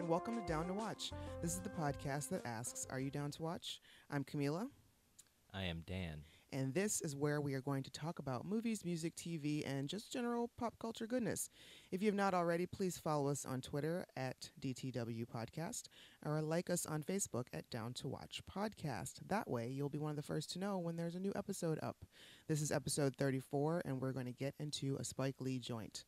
and welcome to Down to Watch. This is the podcast that asks, Are you down to watch? I'm Camila, I am Dan. and this is where we are going to talk about movies, music, TV, and just general pop culture goodness. If you have not already, please follow us on Twitter at DTW Podcast or like us on Facebook at Down to Watch Podcast. That way, you'll be one of the first to know when there's a new episode up. This is episode 34, and we're going to get into a Spike Lee joint.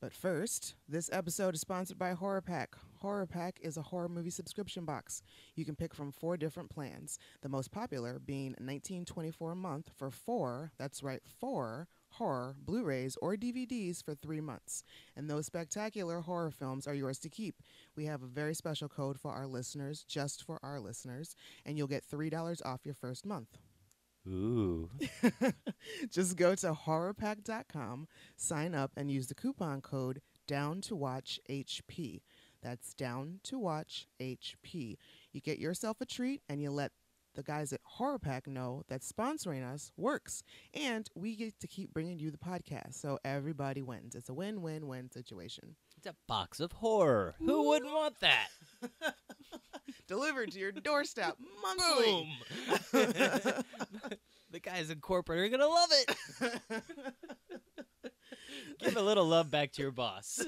But first, this episode is sponsored by Horror Pack. Horror Pack is a horror movie subscription box. You can pick from four different plans, the most popular being $19.24 a month for four, that's right, four horror, Blu rays, or DVDs for three months. And those spectacular horror films are yours to keep. We have a very special code for our listeners, just for our listeners, and you'll get $3 off your first month. Ooh. Just go to horrorpack.com, sign up, and use the coupon code down to watch HP. That's down to watch HP. You get yourself a treat and you let the guys at HorrorPack know that sponsoring us works. And we get to keep bringing you the podcast. So everybody wins. It's a win win win situation. It's a box of horror. Who wouldn't want that? Delivered to your doorstep monthly. Boom. the guys in corporate are going to love it. Give a little love back to your boss.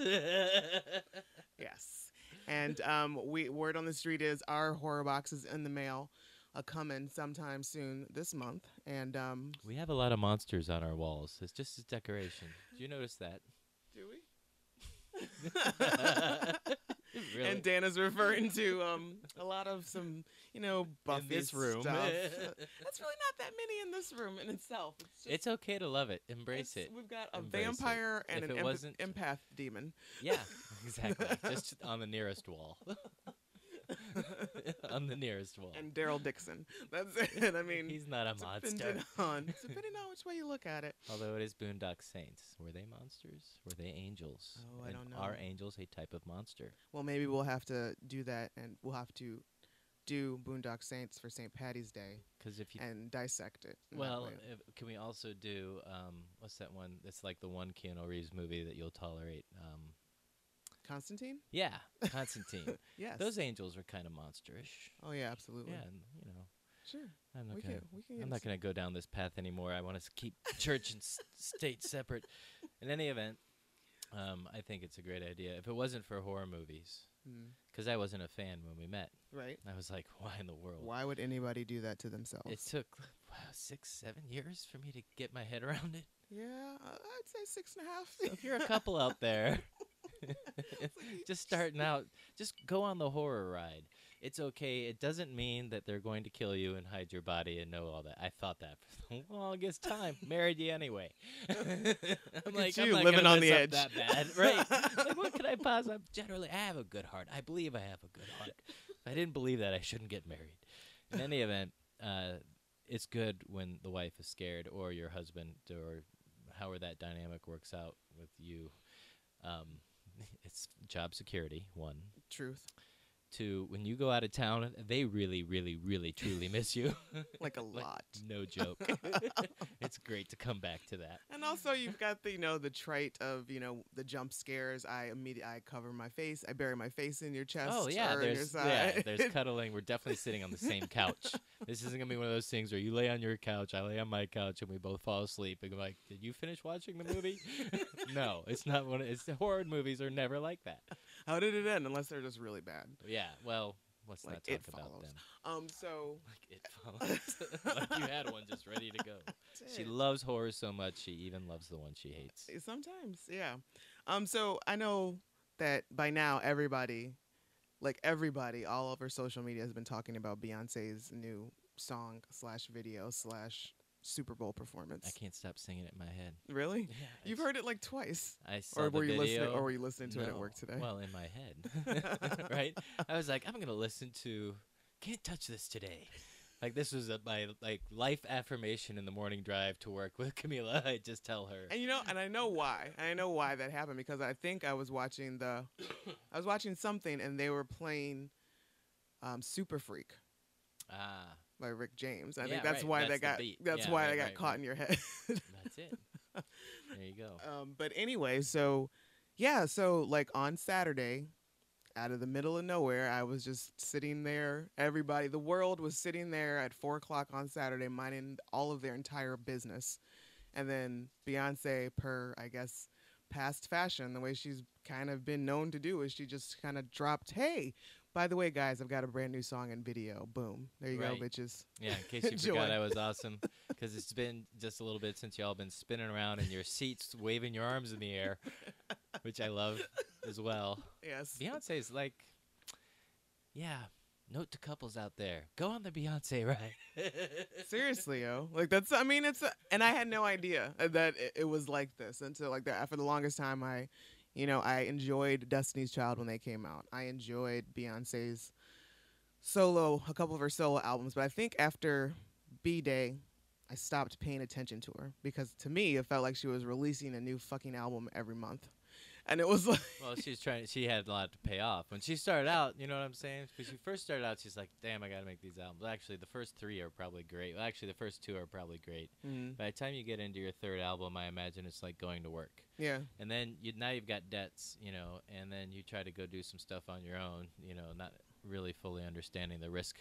Yes. And um, we word on the street is our horror box is in the mail, uh, coming sometime soon this month. And um, we have a lot of monsters on our walls. It's just as decoration. Do you notice that? do we? Really? And Dana's referring to um, a lot of some, you know, Buffy this room. stuff. That's really not that many in this room in itself. It's just it's okay to love it. Embrace it. We've got a Embrace it. vampire and If an it empath demon. Yeah, exactly. Just on the nearest wall. on the nearest wall. And Daryl Dixon. That's it. I mean, He's not a monster. on depending on which way you look at it. Although it is Boondock Saints. Were they monsters? Were they angels? Oh, I And don't know. Are angels a type of monster? Well, maybe we'll have to do that, and we'll have to do Boondock Saints for St. Patty's Day Because if you and dissect it. well, if, can we also do um, what's that one? That's like the one Keanu Reeves movie that you'll tolerate. Um, Constantine? yeah, Constantine. Yes. Those angels are kind of monsterish. oh yeah, absolutely. Yeah, and you know, Sure. I'm not We gonna. can. I'm not going to go down this path anymore. I want to keep church and s- state separate. In any event, um, I think it's a great idea. If it wasn't for horror movies, Mm, because I wasn't a fan when we met, right. I was like, why in the world? Why would anybody do that to themselves? It took wow, six, seven years for me to get my head around it. yeah, uh, I'd say six and a half. So if you're a couple out there, just starting out, just go on the horror ride. It's okay. It doesn't mean that they're going to kill you and hide your body and know all that. I thought that. For I guess time. Married you anyway. I'm like, you, I'm living on the edge. That bad, right? like, what could I possibly? Generally, I have a good heart. I believe I have a good heart. If I didn't believe that, I shouldn't get married. In any event, uh, it's good when the wife is scared or your husband or however that dynamic works out with you. Um, it's job security, one. Truth. Two, when you go out of town, they really, really, really, truly miss you. Like a Like, lot. no joke. it's great to come back to that. And also, you've got the you know the trait of you know the jump scares. I immediately I cover my face. I bury my face in your chest. Oh yeah, or in your there's yeah, there's cuddling. We're definitely sitting on the same couch. This isn't gonna be one of those things where you lay on your couch, I lay on my couch, and we both fall asleep. And go like, did you finish watching the movie? no, it's not one. Of, it's horror movies are never like that. How did it end? Unless they're just really bad. Yeah, well, let's Like not talk It about Follows. them. Um. So Like it follows. like you had one just ready to go. She loves horror so much, she even loves the one she hates. Sometimes, yeah. Um, so I know that by now everybody, like everybody, all over social media has been talking about Beyonce's new song slash video slash Super Bowl performance. I can't stop singing it in my head. Really? Yeah, You've heard it like twice, I saw or the were you listening? video. Or were you listening to it at No. work today? Well, in my head, right? I was like, I'm gonna listen to "Can't Touch This Today." Like this was a, my like life affirmation in the morning drive to work with Camila. I just tell her. And you know, and I know why. I know why that happened because I think I was watching the, I was watching something and they were playing, um, Super Freak Ah, by Rick James. I Yeah, think that's right, why that's that got that's Yeah, why right, that got right, caught in your head. that's it. There you go. um, but anyway, so yeah, so like on Saturday, out of the middle of nowhere, I was just sitting there. Everybody, the world was sitting there at four o'clock on Saturday, minding all of their entire business. And then Beyonce, per I guess past fashion, the way she's kind of been known to do, is she just kind of dropped, "Hey, by the way, guys, I've got a brand new song and video. Boom, there you Right. go, bitches." Yeah, in case you forgot I was awesome, because it's been just a little bit since y'all been spinning around in your seats, waving your arms in the air, which I love as well. Yes. Beyonce's like, yeah. Note to couples out there: go on the Beyonce ride. Seriously, yo. Like that's I mean it's and I had no idea that it, it was like this until like that for the longest time I you know, I enjoyed Destiny's Child when they came out. I enjoyed Beyonce's solo a couple of her solo albums, but I think after B Day I stopped paying attention to her because to me it felt like she was releasing a new fucking album every month. And it was like well, she's trying. She had a lot to pay off when she started out. You know what I'm saying? When she first started out, she's like, "Damn, I got to make these albums." Actually, the first three are probably great. Well, actually, the first two are probably great. mm, By the time you get into your third album, I imagine it's like going to work. Yeah. And then you now you've got debts, you know, and then you try to go do some stuff on your own, you know, not really fully understanding the risk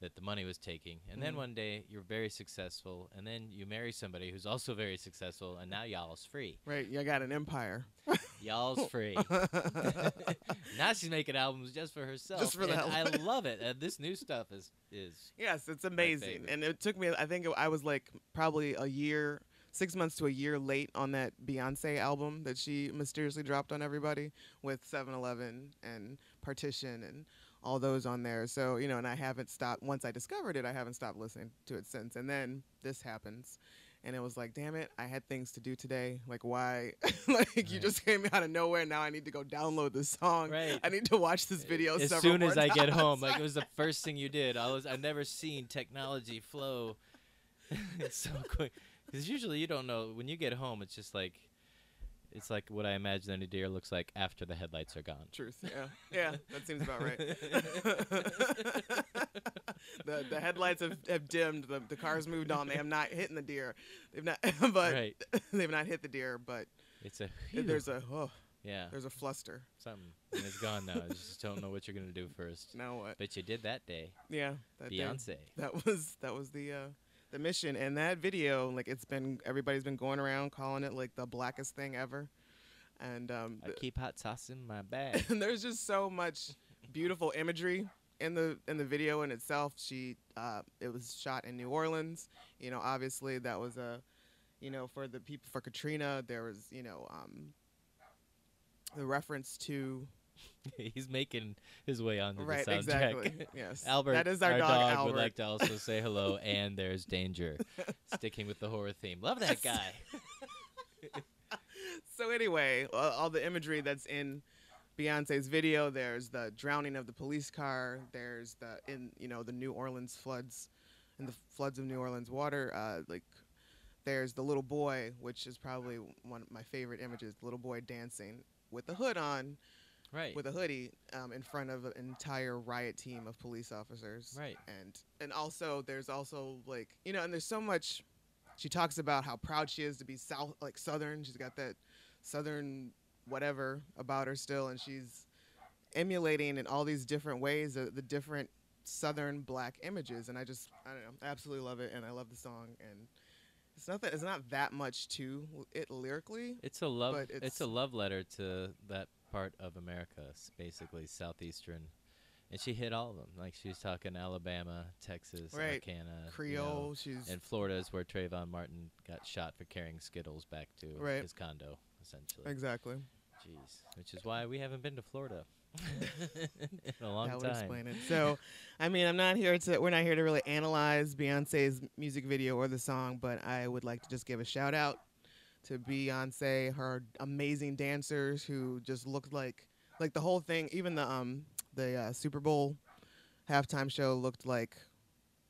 that the money was taking. And then Mhm. one day you're very successful, and then you marry somebody who's also very successful, and now y'all's free. Right, you got an empire. Y'all's free. now she's making albums just for herself. Just for the hell I love it. And this new stuff is is Yes, it's amazing. And it took me, I think it, I was like probably a year, six months to a year late on that Beyonce album that she mysteriously dropped on everybody with 7 Eleven and Partition and all those on there. So, you know, and I haven't stopped, once I discovered it, I haven't stopped listening to it since. And then this happens. And it was like, damn it, I had things to do today. Like, why? like, you just came out of nowhere. Now I need to go download this song. Right. I need to watch this video as soon as I get home. Like it was the first thing you did. I was I never seen technology flow so quick. Because usually you don't know when you get home. It's just like it's like what I imagine any deer looks like after the headlights are gone. Truth. Yeah. Yeah. That seems about right. the the headlights have, have dimmed. The, the cars moved on. They have not hit the deer. They've not, but right. they've not hit the deer. But It's a there's a oh, yeah there's a fluster. something and it's gone now. You just don't know what you're gonna do first. Now what? But you did that day, Yeah. That day. Beyonce. That was that was the uh, the mission. And that video, like it's been everybody's been going around calling it like the blackest thing ever. And um, I keep hot sauce in my bag. and there's just so much beautiful imagery in the in the video in itself. She uh, it was shot in New Orleans. You know, obviously that was a you know for the people for Katrina there was you know um, the reference to He's making his way onto right the soundtrack. exactly yes Albert, that is our, our dog, dog, Albert would like to also say hello. And there's danger. Sticking with the horror theme. Love that guy. so anyway, all the imagery that's in Beyonce's video. There's the drowning of the police car. There's the in you know the New Orleans floods, and the floods of New Orleans water. Uh, like there's the little boy, which is probably one of my favorite images. The little boy dancing with the hood on, Right. with a hoodie, um, in front of an entire riot team of police officers. Right. And and also there's also like you know, and there's so much. She talks about how proud she is to be south, like southern. She's got that southern whatever about her still, and she's emulating in all these different ways the, the different southern black images. And I just I don't know, I absolutely love it, and I love the song. And it's not that it's not that much to it lyrically. It's a love. It's, it's- a love letter to that part of America, basically southeastern, and she hit all of them. Like she was talking Alabama, Texas, Right. Arcana, you know, Creole, she's and Florida is where Trayvon Martin got shot for carrying Skittles back to Right. his condo, essentially. exactly. Jeez, which is why we haven't been to Florida in a long that would time. explain it. So, I mean, I'm not here to. We're not here to really analyze Beyonce's music video or the song, but I would like to just give a shout out to Beyonce, her amazing dancers who just looked like like the whole thing. Even the um the uh, Super Bowl halftime show looked like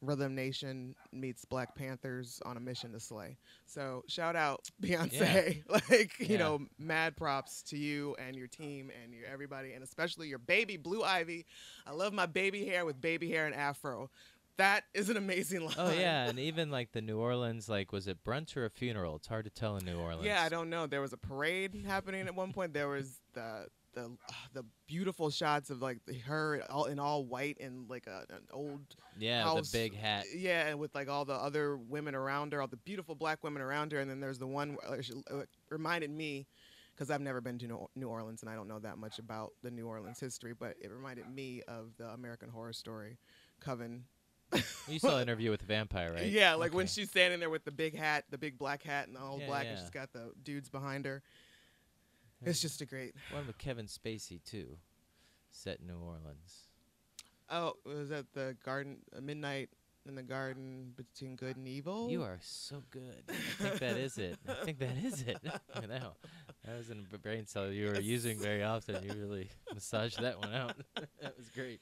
Rhythm Nation meets Black Panthers on a mission to slay. So shout out Beyonce, like you Yeah. know, mad props to you and your team and your everybody, and especially your baby Blue Ivy. I love my baby hair with baby hair and afro. That is an amazing line. Oh yeah, and even like the New Orleans, like was it brunch or a funeral? It's hard to tell in New Orleans. Yeah, I don't know. There was a parade happening at one point. There was the the the beautiful shots of like her all in all white and like a, an old Yeah, house. the big hat. Yeah, and with like all the other women around her, all the beautiful black women around her, and then there's the one she, uh, reminded me because I've never been to New Orleans and I don't know that much about the New Orleans history, but it reminded me of the American Horror Story, Coven. You saw the Interview with the Vampire, right? Yeah, like when Okay. she's standing there with the big hat, the big black hat, and the whole Yeah, black, and yeah. she's got the dudes behind her. It's just a great. one with Kevin Spacey too, set in New Orleans. Oh, was that the garden? Uh, Midnight in the garden between good and evil. You are so good. I think that is it. I think that is it. I know. That was in a brain cell you were using very often. You really massaged that one out. that was great.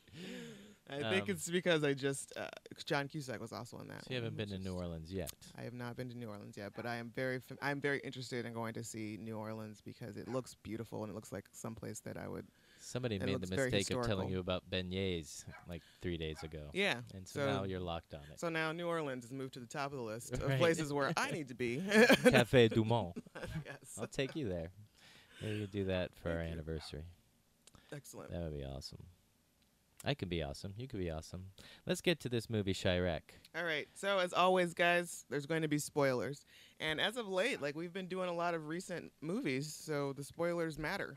I think Um, it's because I just uh, John Cusack was also in that. So you haven't been to New Orleans yet. I have not been to New Orleans yet, but I am very fam- I'm very interested in going to see New Orleans because it looks beautiful and it looks like someplace that I would. Somebody made the mistake of telling you about beignets like three days ago. Yeah. And so, so- now you're locked on it. So now New Orleans has moved to the top of the list of places where I need to be. Cafe Du Monde. yes. I'll take you there. Maybe you could do that for our you. anniversary. Excellent. That would be awesome. I could be awesome. You could be awesome. Let's get to this movie, Chirac. All right. So as always, guys, there's going to be spoilers, and as of late, like we've been doing a lot of recent movies, so the spoilers matter.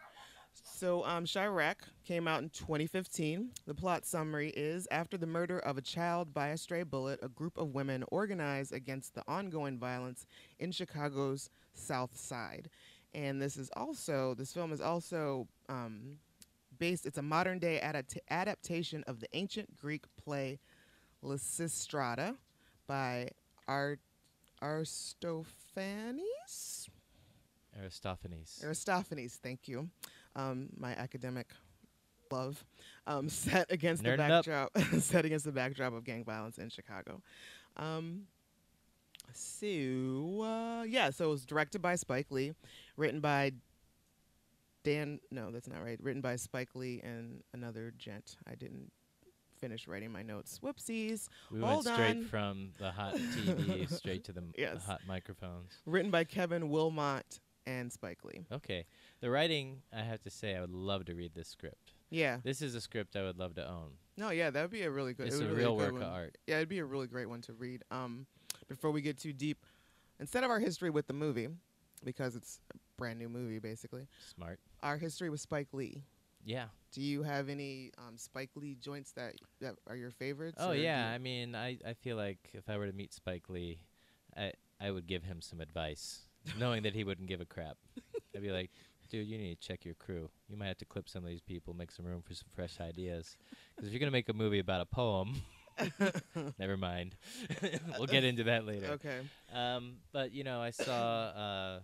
So, um, Chirac came out in 2015. The plot summary is: After the murder of a child by a stray bullet, a group of women organize against the ongoing violence in Chicago's South Side. And this is also this film is also um, based. It's a modern day adapt- adaptation of the ancient Greek play Lysistrata by Art Aristophanes. Aristophanes. Aristophanes, thank you. Um, my academic love. Um, set against the Nerding backdrop set against the backdrop of gang violence in Chicago. Um, so uh, yeah, so it was directed by Spike Lee, written by Dan. No, that's not right. Written by Spike Lee and another gent. I didn't finish writing my notes. Whoopsies. we hold went straight on. from the hot TV straight to the, m- the Yes. hot microphones. Written by Kevin Wilmot and Spike Lee. Okay. The writing, I have to say, I would love to read this script. Yeah. This is a script I would love to own. No, yeah, that would be a really good. It's it a real work one. of art. Yeah, it'd be a really great one to read. Um, before we get too deep, instead of our history with the movie, because it's a brand new movie basically, Smart. Our history with Spike Lee. Yeah. Do you have any um, Spike Lee joints that that are your favorites? Oh yeah. I mean, I, I feel like if I were to meet Spike Lee, I I would give him some advice, knowing that he wouldn't give a crap. I'd be like, dude, you need to check your crew. You might have to clip some of these people, make some room for some fresh ideas. Because if you're gonna make a movie about a poem, never mind. we'll get into that later. okay. Um, but you know, I saw uh,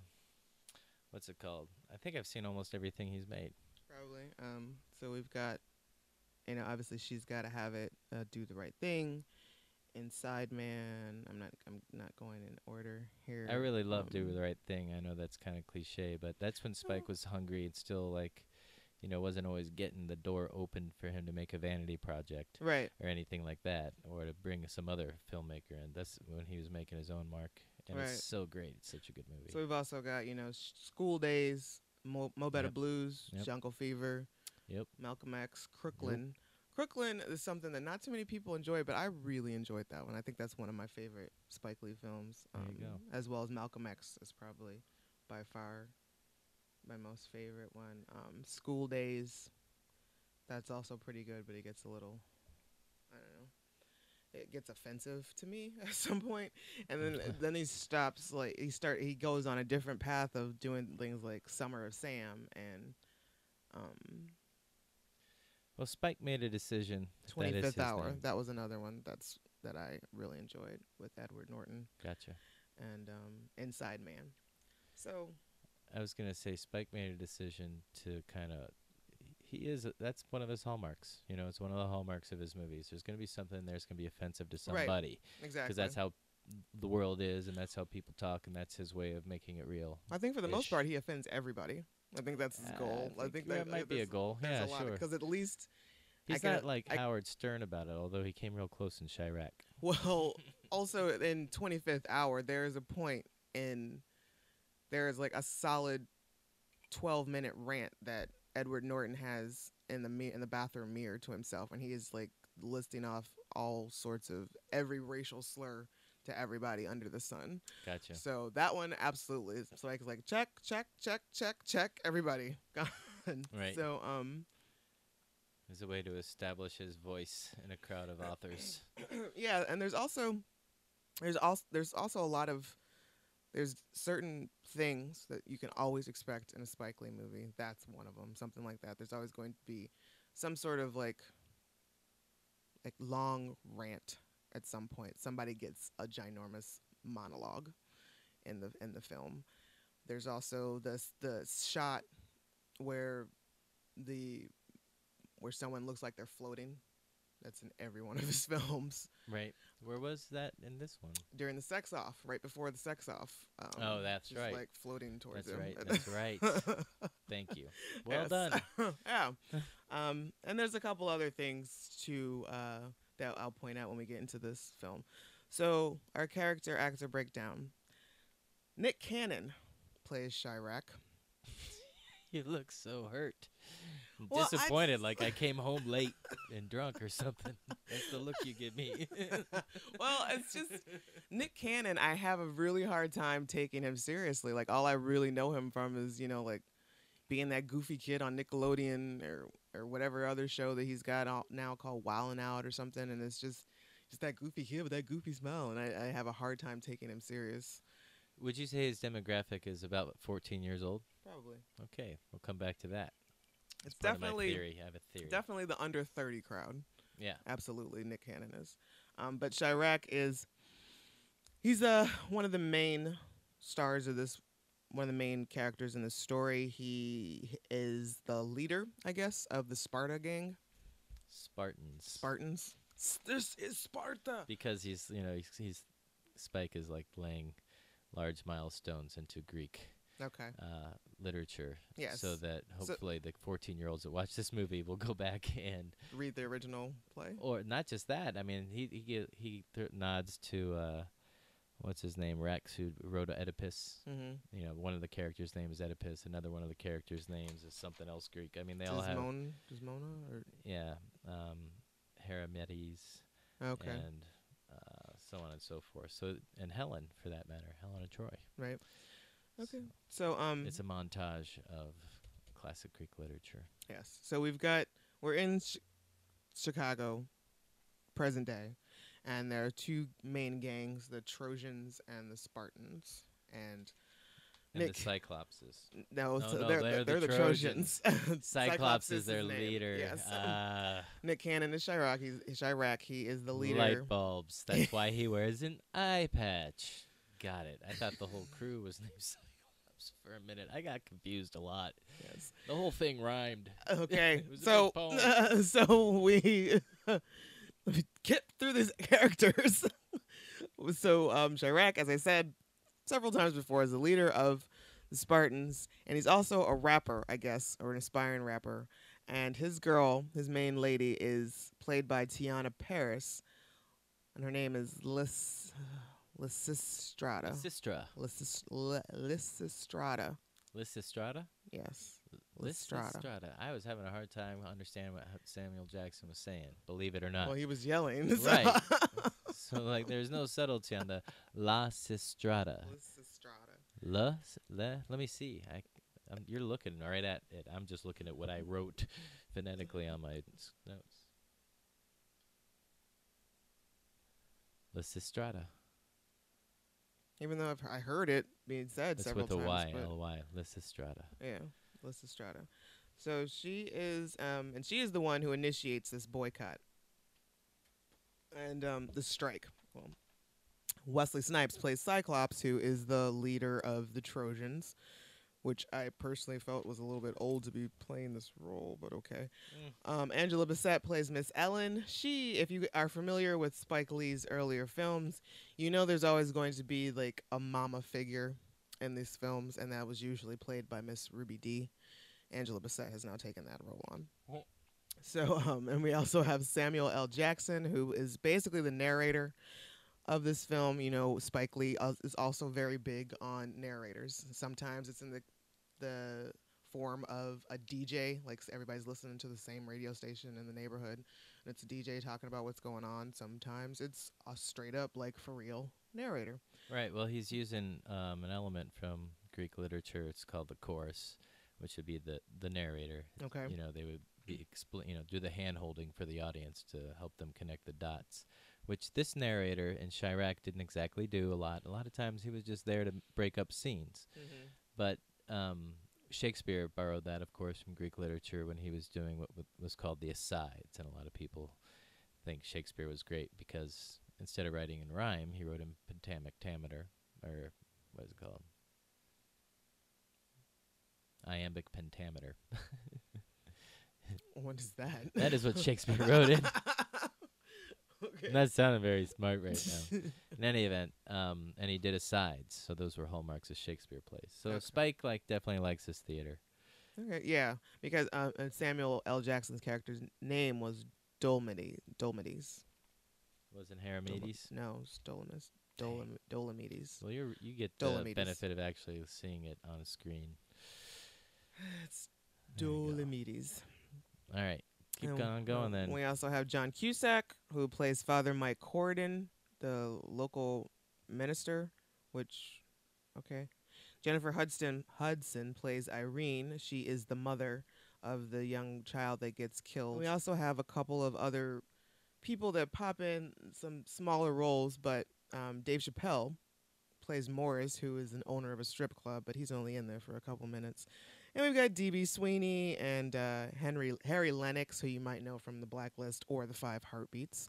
what's it called? I think I've seen almost everything he's made. Probably. Um, so we've got, you know, obviously she's got to have it. Uh, do the right thing. Inside Man. I'm not. I'm not going in order here. I really love Do Um, the Right Thing. I know that's kind of cliche, but that's when Spike was hungry and still like, you know, wasn't always getting the door open for him to make a vanity project Right. or anything like that, or to bring some other filmmaker in. That's when he was making his own mark, and Right. it's so great. It's such a good movie. So we've also got you know School Days, Mo, Mo Better Yep. Blues, Yep. Jungle Fever, Yep. Malcolm X, Crooklyn. Crooklyn is something that not too many people enjoy, but I really enjoyed that one. I think that's one of my favorite Spike Lee films. There Um, you go. As well as Malcolm X is probably by far my most favorite one. Um, School Days, that's also pretty good, but it gets a little, I don't know, it gets offensive to me at some point, and then then he stops. Like he start, he goes on a different path of doing things like Summer of Sam and. Um, Well, Spike made a decision. that that is 25th his hour name. that was another one that's that i really enjoyed with edward norton Gotcha. and um, inside man so I was gonna say Spike made a decision to kind of. He is. That's one of his hallmarks. You know, it's one of the hallmarks of his movies. There's gonna be something there that's gonna be offensive to Right. somebody exactly because that's how the world is, and that's how people talk, and that's his way of making it real. i think for the most part he offends everybody i think that's his Uh, goal i think that that might be a goal. Yeah, sure. because at least I He's can- not like I- Howard Stern about it, although he came real close in Chirac. well also in 25th hour there is a point in there is like a solid 12 minute rant that Edward Norton has in the mi- in the bathroom mirror to himself, and he is like listing off all sorts of every racial slur to everybody under the sun. Gotcha. So that one absolutely. So I was like, check, check, check, check, check, everybody. Gone. Right. So um, As a way to establish his voice in a crowd of authors. yeah, and there's also there's also there's also a lot of there's certain things that you can always expect in a Spike Lee movie. That's one of them. Something like that. There's always going to be some sort of like like long rant at some point. Somebody gets a ginormous monologue in the in the film. There's also the the shot where the where someone looks like they're floating. That's in every one of his films Right. Where was that in this one? during the sex off, right before the sex off. Um, Oh, that's just, right. Like floating towards That's him. right. That's right. Thank you. Well Yes. done. yeah. Um, and there's a couple other things to uh, that I'll point out when we get into this film. So our character actor breakdown. Nick Cannon plays Chirac. You look so hurt. Well, Disappointed, like I came home late and drunk or something. That's the look you give me. well, it's just Nick Cannon. I have a really hard time taking him seriously. Like all I really know him from is you know like being that goofy kid on Nickelodeon or or whatever other show that he's got now called Wildin' Out or something. And it's just just that goofy kid with that goofy smile, and I, I have a hard time taking him serious. Would you say his demographic is about 14 years old? Probably. Okay, we'll come back to that. It's Part of my definitely theory. I have a theory. definitely the under thirty crowd. yeah. absolutely Nick Cannon is. Um, but Chirac is he's uh one of the main stars of this one of the main characters in the story. He is the leader, I guess, of the Sparta gang. Spartans. Spartans. This is Sparta. because he's you know he's, he's Spike is like laying large milestones into Greek Okay. uh, literature, Yes. so that hopefully the 14 year olds that watch this movie will go back and Read the original play. or not just that. I mean, he he he th- nods to uh, what's his name Rex, who wrote Oedipus. Mm-hmm. You know, one of the characters' name is Oedipus. Another one of the characters' names is something else Greek. I mean, they all have Desmona, Desmona or yeah, um, Heramedes okay, and uh, so on and so forth. So and Helen, for that matter, Helen of Troy. right. Okay. So So um it's a montage of classic Greek literature. Yes. So we've got we're in Ch- Chicago, present day, and there are two main gangs: the Trojans and the Spartans. And And Nick- the Cyclopses. no, No, so no, they're, they're they're, the the Trojans. Cyclops, is their name. leader. Yes. Ah, Nick Cannon is Chirac. He's Chirac. He is the leader. light bulbs. That's why he wears an eye patch. Got it. I thought the whole crew was named For a minute. I got confused a lot. Yes. The whole thing rhymed. Okay. It was a so poem. so we let get through these characters. so um Chirac, as I said several times before, is the leader of the Spartans, and he's also a rapper, I guess, or an aspiring rapper. And his girl, his main lady, is played by Tiana Paris, and her name is Lys Lysistrata. Sistra. Lysis, Ly- Lysistrata. Lysistrata? Yes. Lysistrata. Lysistrata. I was having a hard time understanding what Samuel Jackson was saying, believe it or not. Well, he was yelling. so- Right. so, like, there's no subtlety on the La Sistrata. Lysistrata. La, le, let me see. I, I'm, you're looking right at it. I'm just looking at what I wrote phonetically on my notes. Lysistrata. Even though I've, I heard it being said That's several with a times. Y, but- L Y. Lysistrata. yeah, Lysistrata. So she is, um, and she is the one who initiates this boycott and um, the strike. Well, Wesley Snipes plays Cyclops, who is the leader of the Trojans, which I personally felt was a little bit old to be playing this role, but okay. Um, Angela Bassett plays Miss Ellen. She, if you are familiar with Spike Lee's earlier films, you know there's always going to be like a mama figure in these films, and that was usually played by Miss Ruby D. Angela Bassett has now taken that role on. Oh. So, um, and we also have Samuel L. Jackson, who is basically the narrator of this film. You know, Spike Lee is also very big on narrators. Sometimes it's in the the form of a DJ. Like everybody's listening to the same radio station in the neighborhood, and it's a DJ talking about what's going on. Sometimes it's a straight up like for real narrator. Right. Well, he's using um, an element from Greek literature. It's called the chorus, which would be the the narrator. Okay. You know, they would be expl- you know, do the hand holding for the audience to help them connect the dots, which this narrator in Chirac didn't exactly do a lot. A lot of times he was just there to break up scenes. But um, Shakespeare borrowed that, of course, from Greek literature when he was doing what w- was called the asides, and a lot of people think Shakespeare was great because instead of writing in rhyme, he wrote in pentamictameter, or what is it called? Iambic pentameter. What is that? That is what Shakespeare wrote in. okay. That sounded very smart right now. In any event, um, and he did asides, so those were hallmarks of Shakespeare plays. So Okay. Spike like definitely likes his theater. Okay, yeah, because uh, uh, Samuel L. Jackson's character's name was Dolmades. Dolmades. Wasn't Dol- No. Dang. Dolam- Dolomedes. Well, you you get the benefit of actually seeing it on a screen. It's There. Dolomedes. All right, keep And, going, going then. We also have John Cusack, who plays Father Mike Corridon, the local minister, which, okay. Jennifer Hudson Hudson plays Irene. She is the mother of the young child that gets killed. We also have a couple of other people that pop in some smaller roles, but um, Dave Chappelle plays Morris, who is an owner of a strip club, but he's only in there for a couple minutes. And we've got DB Sweeney and uh, Henry Harry Lennox, who you might know from The Blacklist or The Five Heartbeats.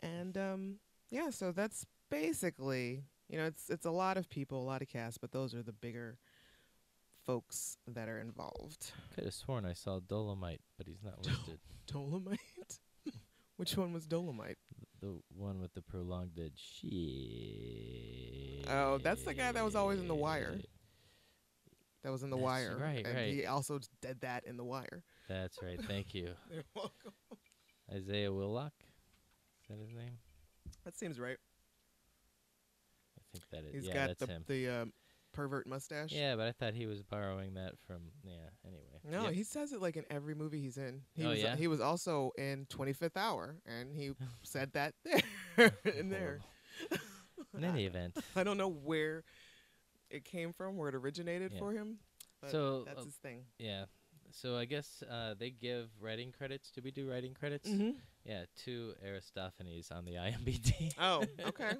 And um, yeah, so that's basically you know it's it's a lot of people, a lot of cast, but those are the bigger folks that are involved. I could have sworn I saw Dolomite, but he's not listed. Dolomite. Which one was Dolomite? the one with the prolonged shit. Oh, that's the guy that was always in The Wire. That was in The That's Wire. right, and right. He also did that in The Wire. That's right. Thank you, You're welcome. Isaiah Willock. Is that his name? That seems right. I think that is. He's yeah, got that's the him. the um, pervert mustache. Yeah, but I thought he was borrowing that from. Yeah. Anyway. No, Yep. he says it like in every movie he's in. He Oh, was yeah? he was also in 25th Hour and he said that there in there. In any event, I don't know where it came from, where it originated Yeah. for him. But So, that's uh, his thing. yeah. So I guess uh, they give writing credits. Did we do writing credits? Mm-hmm. Yeah, to Aristophanes on the IMDb. Oh, okay.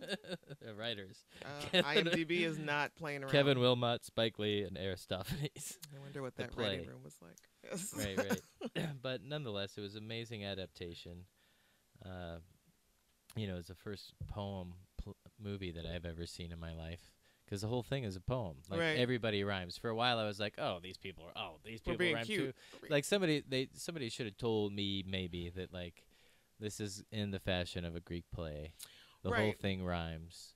the writers. Uh, IMDb is not playing around. Kevin Wilmot, Spike Lee, and Aristophanes. I wonder what that writing room was like. Yes. right, right. but nonetheless, it was amazing adaptation. Uh, you know, it's the first poem pl- movie that I've ever seen in my life. Because the whole thing is a poem. Like Right. everybody rhymes. For a while, I was like, "Oh, these people are. Oh, these people rhyme cute. too." Like somebody, they somebody should have told me maybe that like this is in the fashion of a Greek play. The whole thing rhymes.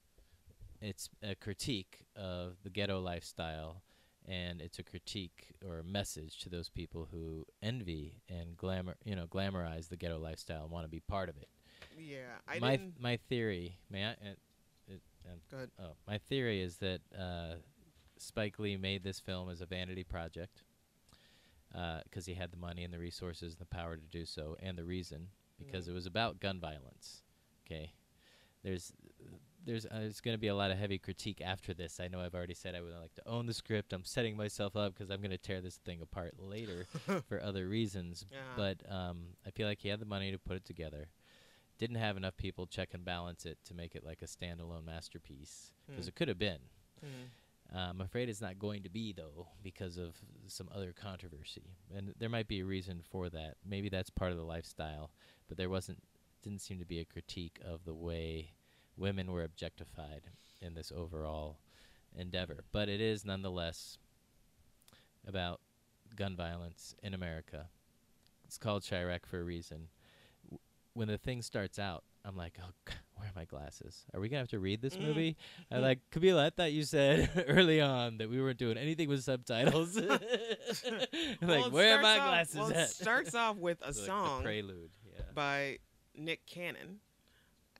It's a critique of the ghetto lifestyle, and it's a critique or a message to those people who envy and glamour, you know, glamorize the ghetto lifestyle and want to be part of it. Yeah, I my didn't. my theory, may I? Uh, it, um, Go ahead. Oh, my theory is that uh, Spike Lee made this film as a vanity project because he had the money and the resources and the power to do so, and the reason because Mhm. it was about gun violence. Okay, there's there's uh, there's going to be a lot of heavy critique after this. I know I've already said I would like to own the script. I'm setting myself up because I'm going to tear this thing apart later for other reasons. Uh-huh. But um, I feel like he had the money to put it together. Didn't have enough people check and balance it to make it like a standalone masterpiece because Hmm. it could have been. Mhm. Uh, I'm afraid it's not going to be though because of some other controversy, and there might be a reason for that. Maybe that's part of the lifestyle, but there wasn't didn't seem to be a critique of the way women were objectified in this overall endeavor. But it is nonetheless about gun violence in America. It's called Chirac for a reason. When the thing starts out, I'm like, oh, where are my glasses? Are we gonna have to read this Mm. movie? I'm like, Camila, I thought you said early on that we weren't doing anything with subtitles. Well, like, where are my off- glasses well, at? It starts off with a Like song prelude. Yeah. by Nick Cannon,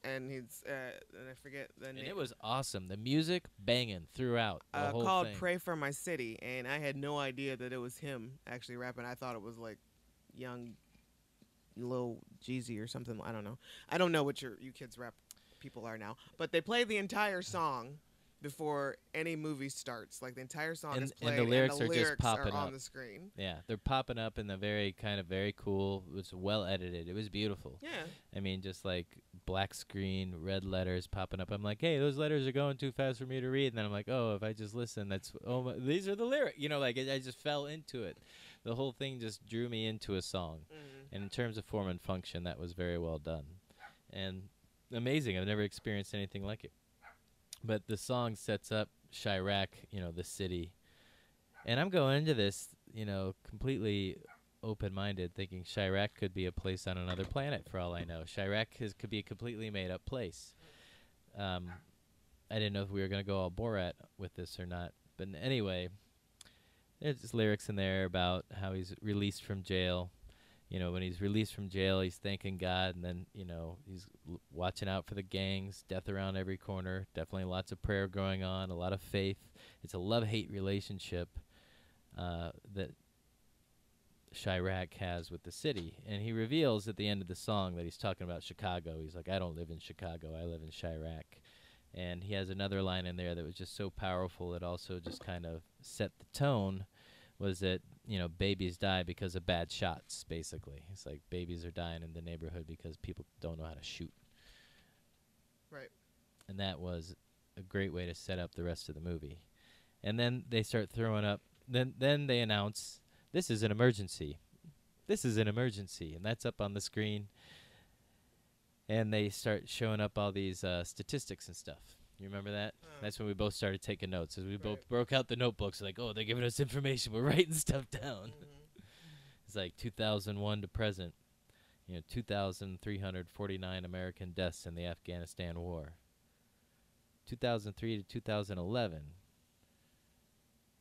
and he's uh, and I forget the And name. it was awesome. The music banging throughout the uh, called thing. "Pray for My City," and I had no idea that it was him actually rapping. I thought it was like young, Lil Jeezy or something. I don't know. I don't know what your you kids rap people are now, but they play the entire song before any movie starts. Like the entire song And- is and the played, lyrics are just popping up on up. the screen. yeah, they're popping up in the very kind of very cool. It was well edited. It was beautiful. Yeah, I mean, just like black screen, red letters popping up. I'm like, hey, those letters are going too fast for me to read. And then I'm like, oh, if I just listen, that's oh, my, these are the lyrics. You know, like I I just fell into it. The whole thing just drew me into a song. mm-hmm. And in terms of form and function, that was very well done, and amazing. I've never experienced anything like it. But the song sets up Chirac, you know, the city, and I'm going into this, you know, completely open-minded, thinking Chirac could be a place on another planet for all I know. Chirac is, could be a completely made-up place. Um, I didn't know if we were gonna go all Borat with this or not, but anyway, just lyrics in there about how he's released from jail. You know, when he's released from jail, he's thanking God, and then you know he's l- watching out for the gangs, death around every corner. Definitely lots of prayer going on, a lot of faith. It's a love-hate relationship uh, that Chirac has with the city, and he reveals at the end of the song that he's talking about Chicago. He's like, "I don't live in Chicago. I live in Chirac." And he has another line in there that was just so powerful. It also just kind of set the tone. Was that you know babies die because of bad shots? Basically, it's like babies are dying in the neighborhood because people don't know how to shoot. Right. And that was a great way to set up the rest of the movie. And then they start throwing up. Then then they announce this is an emergency. This is an emergency, and that's up on the screen. And they start showing up all these uh, statistics and stuff. You remember that? Uh, That's when we both started taking notes. As we both broke out the notebooks, like, oh, they're giving us information. We're writing stuff down. mhm. It's like 2001 to present. You know, 2,349 American deaths in the Afghanistan war. 2003 to 2011.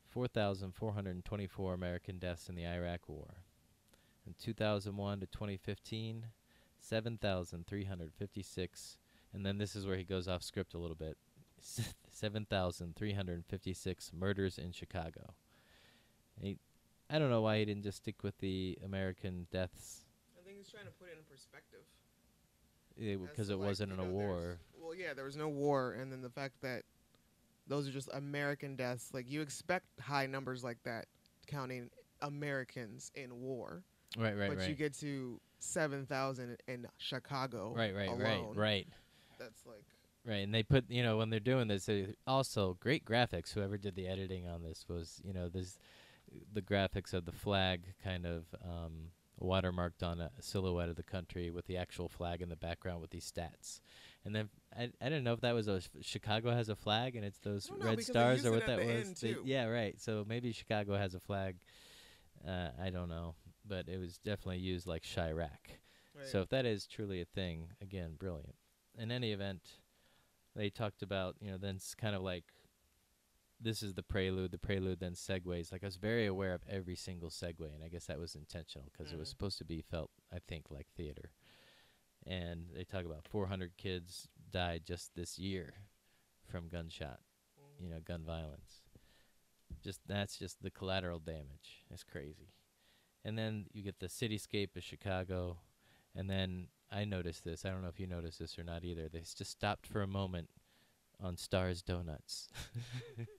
4,424 American deaths in the Iraq war. In 2001 to 2015, 7,356. And then this is where he goes off script a little bit. 7,356 murders in Chicago. He, I don't know why he didn't just stick with the American deaths I think he's trying to put it in perspective. because to, it like, wasn't in a know, there's- war. Well, yeah, there was no war, and then the fact that those are just American deaths. Like you expect high numbers like that, counting Americans in war, Right, right, but right. you get to seven thousand in Chicago. right, right, alone. right, right, That's like right. And they put, you know, when they're doing this, uh, also great graphics. Whoever did the editing on this was, you know, this the graphics of the flag kind of um, watermarked on a silhouette of the country with the actual flag in the background with these stats. And then I, I didn't know if that was a Chicago has a flag and it's those don't red stars or what that was. They- yeah, right. So maybe Chicago has a flag. Uh, I don't know, but it was definitely used like Chirac. right. So if that is truly a thing, again, brilliant. In any event, they talked about you know then it's kind of like this is the prelude. The prelude then segues. Like I was very aware of every single segue, and I guess that was intentional because it was Mhm. supposed to be felt, I think, like theater. And they talk about 400 kids died just this year from gunshot, you know, gun violence. Just that's just the collateral damage. It's crazy. And then you get the cityscape of Chicago, and then I noticed this. I don't know if you noticed this or not either. They s- just stopped for a moment on Stars Donuts.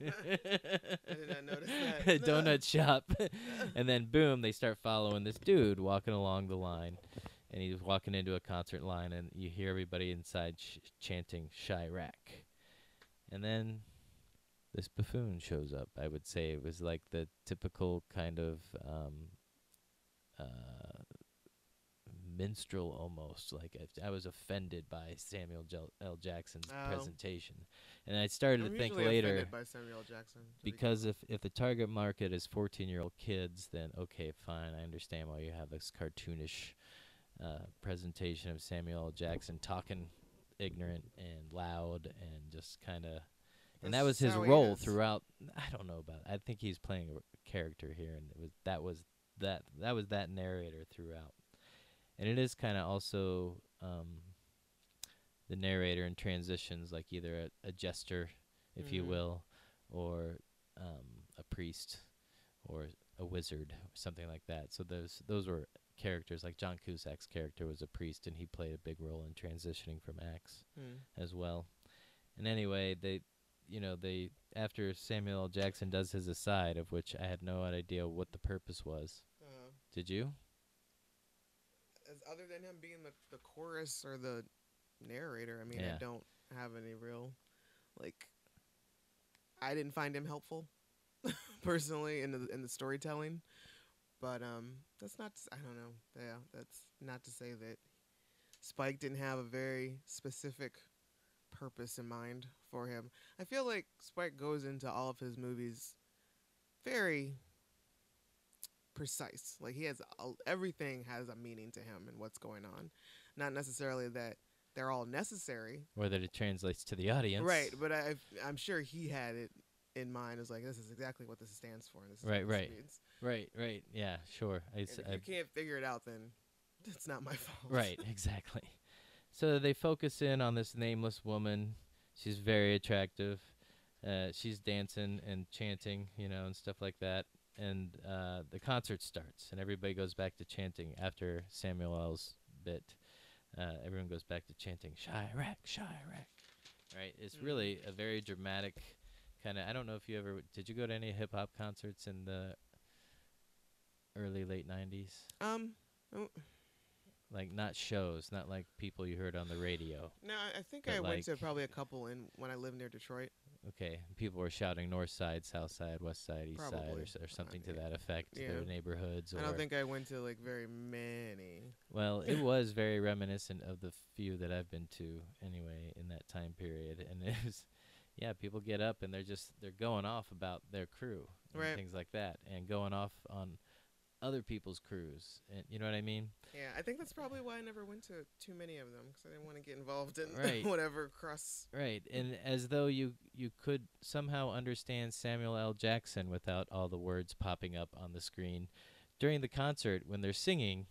I did not notice that. Donut shop. and then boom, they start following this dude walking along the line. And he's walking into a concert line, and you hear everybody inside ch- chanting Chirac. And then this buffoon shows up. I would say it was like the typical kind of um, uh, minstrel almost. Like I, I was offended by Samuel Jel- L. Jackson's Oh. presentation, and I started I'm to think later offended by Samuel Jackson to be because if if the target market is 14 year old kids then okay fine i understand why you have this cartoonish uh, presentation of samuel L. jackson talking ignorant and loud and just kind of and that was his role throughout i don't know about i think he's playing a character here and it was that was that that was that narrator throughout and it is kind of also um the narrator in transitions, like either a, a jester, if you Mhm. will, or um, a priest, or a wizard, or something like that. So those those were characters. Like John Cusack's character was a priest, and he played a big role in transitioning from acts Hmm. as well. And anyway, they, you know, they after Samuel L. Jackson does his aside, of which I had no idea what the purpose was. Uh, Did you? As other than him being the, the chorus or the narrator, I mean, Yeah. I don't have any real like. I didn't find him helpful, personally, in the in the storytelling. But um, that's not. I don't know. Yeah, that's not to say that Spike didn't have a very specific purpose in mind for him. I feel like Spike goes into all of his movies very precise. Like he has a, everything has a meaning to him and what's going on. Not necessarily that they're all necessary, Or that it translates to the audience. right? But I, I'm sure he had it in mind as like this is exactly what this stands for. And this is Right, right. means. Right, right. Yeah, sure. I, if I- you can't figure it out, then it's not my fault. right, exactly. So they focus in on this nameless woman. She's very attractive. Uh, she's dancing and chanting, you know, and stuff like that. And uh, the concert starts, and everybody goes back to chanting after Samuel L's bit. Uh, everyone goes back to chanting Chi-Raq, Chi-Raq. Right? It's Mhm. really a very dramatic kind of. I don't know if you ever did. You go to any hip hop concerts in the early late '90s? Um. oh, Like not shows, not like people you heard on the radio. No, I- think I went to probably a couple in when I lived near Detroit. Okay, people were shouting north side, south side, west side, east side, Probably. or, s- or something to that effect. Yeah. Their neighborhoods. Or I don't think I went to like very many. well, it was very reminiscent of the few that I've been to anyway in that time period, and it was, yeah, people get up and they're just they're going off about their crew and Right. things like that, and going off on other people's crews, and you know what I mean? Yeah, I think that's probably why I never went to too many of them because I didn't want to get involved in Right. whatever cross. Right, and as though you you could somehow understand Samuel L. Jackson without all the words popping up on the screen during the concert when they're singing.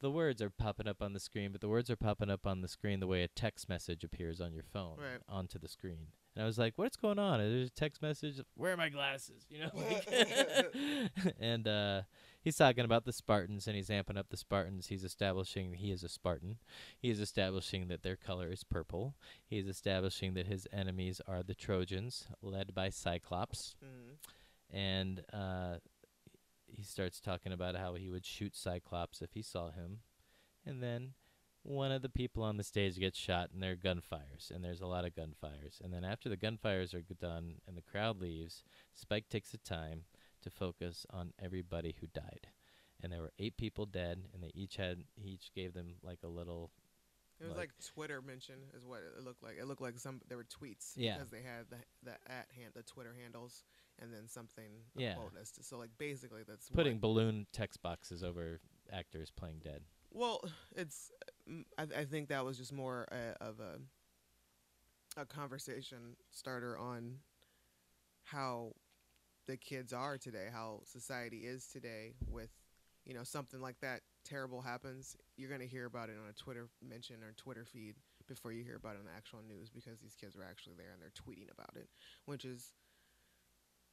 The words are popping up on the screen, but the words are popping up on the screen the way a text message appears on your phone Right. onto the screen. And I was like, "What's going on? There's a text message. Where are my glasses?" You know. Like and uh, he's talking about the Spartans, and he's amping up the Spartans. He's establishing he is a Spartan. He is establishing that their color is purple. He is establishing that his enemies are the Trojans, led by Cyclops. Mm. And uh, he starts talking about how he would shoot Cyclops if he saw him. And then one of the people on the stage gets shot, and there are gunfires, and there's a lot of gunfires. And then after the gunfires are done and the crowd leaves, Spike takes the time to focus on everybody who died. And there were eight people dead, and they each had he each gave them like a little It was Like- like, Twitter mention is what it looked like. It looked like some there were tweets Yeah. because they had the the at hand the Twitter handles and then something Yeah. to so like basically that's putting balloon text boxes over actors playing dead. Well it's mm, I, I think that was just more uh, of a a conversation starter on how the kids are today, how society is today with you know something like that terrible happens, you're going to hear about it on a Twitter mention or Twitter feed before you hear about it on the actual news because these kids are actually there and they're tweeting about it, which is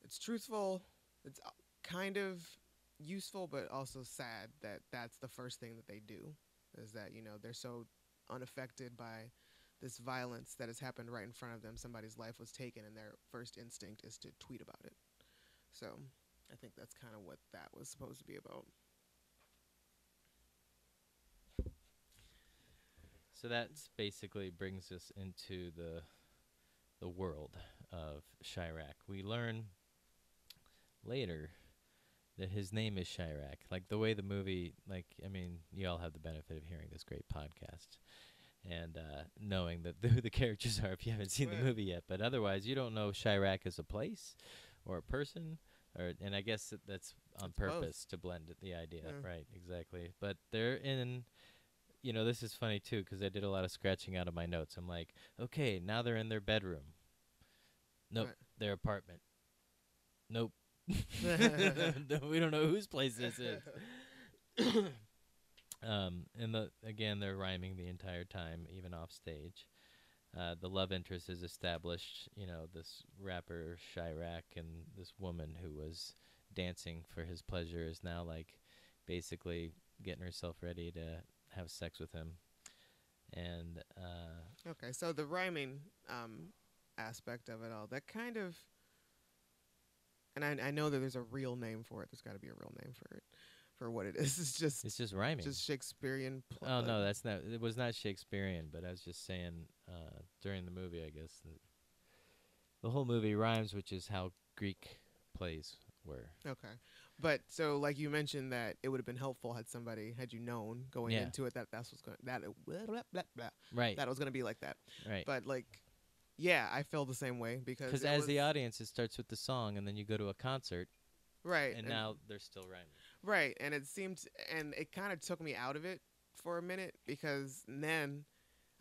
it's truthful, it's uh, kind of useful but also sad that that's the first thing that they do is that you know they're so unaffected by this violence that has happened right in front of them somebody's life was taken and their first instinct is to tweet about it so i think that's kind of what that was supposed to be about So that basically brings us into the the world of Chi-Raq. We learn later that his name is Chi-Raq. Like the way the movie, like I mean, you all have the benefit of hearing this great podcast and uh, knowing that who the characters are if you haven't seen Right. the movie yet. But otherwise, you don't know Chi-Raq as a place or a person. Or, and I guess that that's on It's both. purpose to blend it, the idea, Yeah. right? Exactly. But they're in you know, this is funny too because I did a lot of scratching out of my notes. I'm like, okay, now they're in their bedroom. Nope, Right. their apartment. Nope. We don't know whose place this is. um, and the again, they're rhyming the entire time, even off stage. uh, the love interest is established. You know, this rapper Chi-Raq and this woman who was dancing for his pleasure is now like basically getting herself ready to have sex with him. And uh, Okay, so the rhyming um, aspect of it all, that kind of, and I, I know that there's a real name for it. There's got to be a real name for it, for what it is. It's just it's just rhyming. just Shakespearean. Pl- oh uh, no, that's not. It was not Shakespearean, but I was just saying uh, during the movie, I guess that the whole movie rhymes, which is how Greek plays were. Okay, but so like you mentioned that it would have been helpful had somebody had you known going Yeah. into it that that's what's going that it, blah, blah, blah, Right. that it was going to be like that. right. But like, yeah, I feel the same way because Because as the audience, it starts with the song, and then you go to a concert, right and now they're still rhyming. Right, and it seemed, and it kind of took me out of it for a minute because then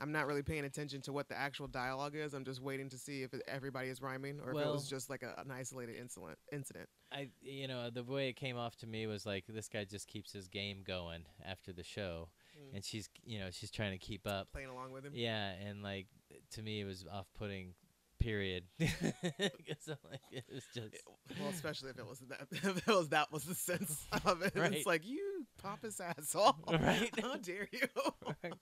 I'm not really paying attention to what the actual dialogue is. I'm just waiting to see if everybody is rhyming or if it was just like a, an isolated incident. Incident. I, you know, the way it came off to me was like this guy just keeps his game going after the show, Mm. and she's, you know, she's trying to keep up. Playing along with him. Yeah, and like to me, it was off-putting. Period. I'm like, it was just. Well, especially if it was that. If it was that was the sense of it. Right. It's like you pompous asshole. Right. How dare you? Right.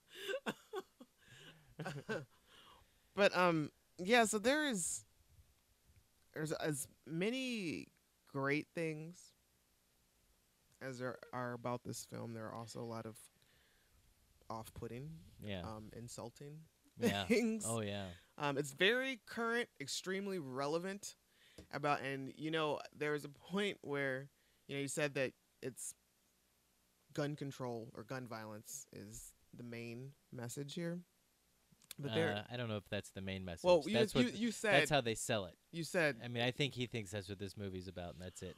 but um, yeah. So there is there's as many great things as there are about this film. There are also a lot of off-putting, Yeah. um, insulting yeah. things. Oh yeah. Um, it's very current, extremely relevant. About and you know there was a point where you know you said that it's gun control or gun violence is the main message here. But there, Uh, I don't know if that's the main message. well, you, that's you, what. you said that's how they sell it. you said I mean, I think he thinks that's what this movie's about, and that's it.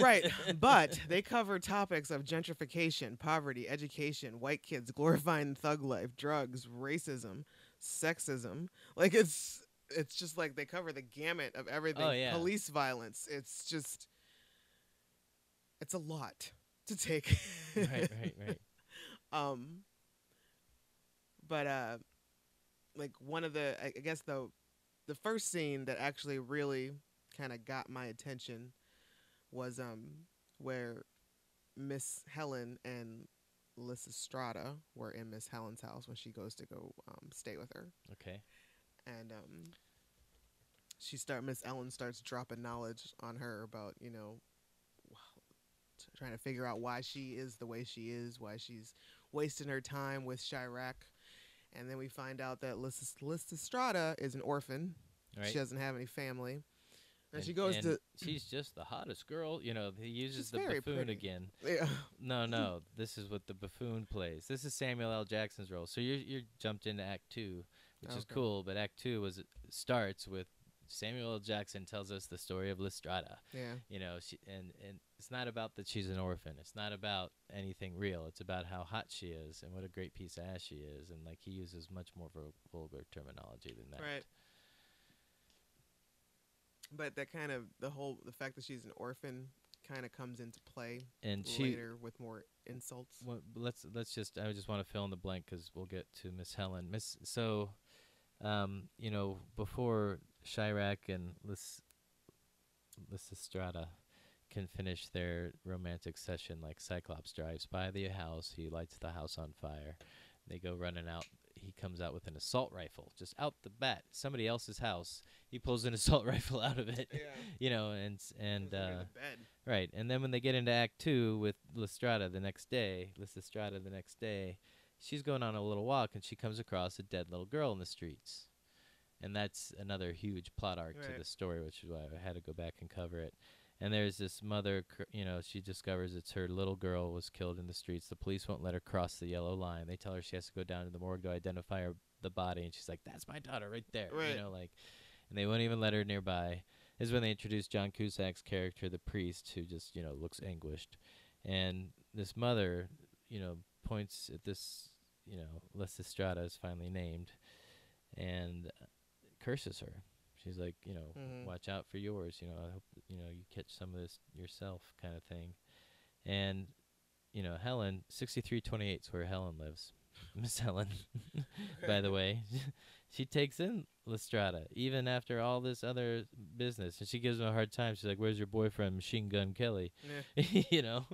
right, but they cover topics of gentrification, poverty, education, white kids glorifying thug life, drugs, racism, sexism. Like it's it's just like they cover the gamut of everything. Oh, yeah. Police violence. It's just it's a lot to take. right, right, right. um but uh like one of the I I guess the the first scene that actually really kind of got my attention was um where Miss Helen and Lysistrata were in Miss Helen's house when she goes to go um, stay with her Okay. and um she start Miss Ellen starts dropping knowledge on her about you know trying to figure out why she is the way she is, why she's wasting her time with Chi-Raq, and then we find out that Lys- Lysistrata is an orphan. Right. She doesn't have any family, and, And- she goes and to She's just the hottest girl. You know, he uses the buffoon pretty. again. yeah, No, no, this is what the buffoon plays. This is Samuel L. Jackson's role. So you're you're jumped into Act Two, which is cool. But Act Two was starts with Samuel L. Jackson tells us the story of Lystrata. yeah, You know, she and and it's not about that she's an orphan. It's not about anything real. It's about how hot she is and what a great piece of ass she is. And like he uses much more vulgar terminology than that. right. But that kind of the whole the fact that she's an orphan kind of comes into play And she with more insults. Well, let's let's just. I just want to fill in the blank because we'll get to Miss Helen. Miss. So, um, you know, before Chi-Raq and Lys, Lysistrata can finish their romantic session, like Cyclops drives by the house, he lights the house on fire. They go running out. He comes out with an assault rifle, just out the bat, somebody else's house. He pulls an assault rifle out of it, Yeah. you know, and and uh. Right, and then when they get into Act Two with Lystrata the next day, Lysistrata the next day, she's going on a little walk and she comes across a dead little girl in the streets, and that's another huge plot arc to the story, which is why I had to go back and cover it. And there's this mother, you know, she discovers it's her little girl was killed in the streets. The police won't let her cross the yellow line. They tell her she has to go down to the morgue to identify her the body, and she's like, "That's my daughter right there," Right. you know, like, and they won't even let her nearby this is when they introduce John Cusack's character, the priest, who just you know looks anguished, and this mother, you know, points at this, you know, Lysistrata is finally named, and uh, curses her. She's like, you know, Mhm. watch out for yours. You know, I hope you know you catch some of this yourself, kind of thing, and you know, Helen, sixty three twenty eight is where Helen lives. Miss Helen, by the way, she takes in Lestrada even after all this other business, and she gives him a hard time. She's like, "Where's your boyfriend, Machine Gun Kelly?" you know,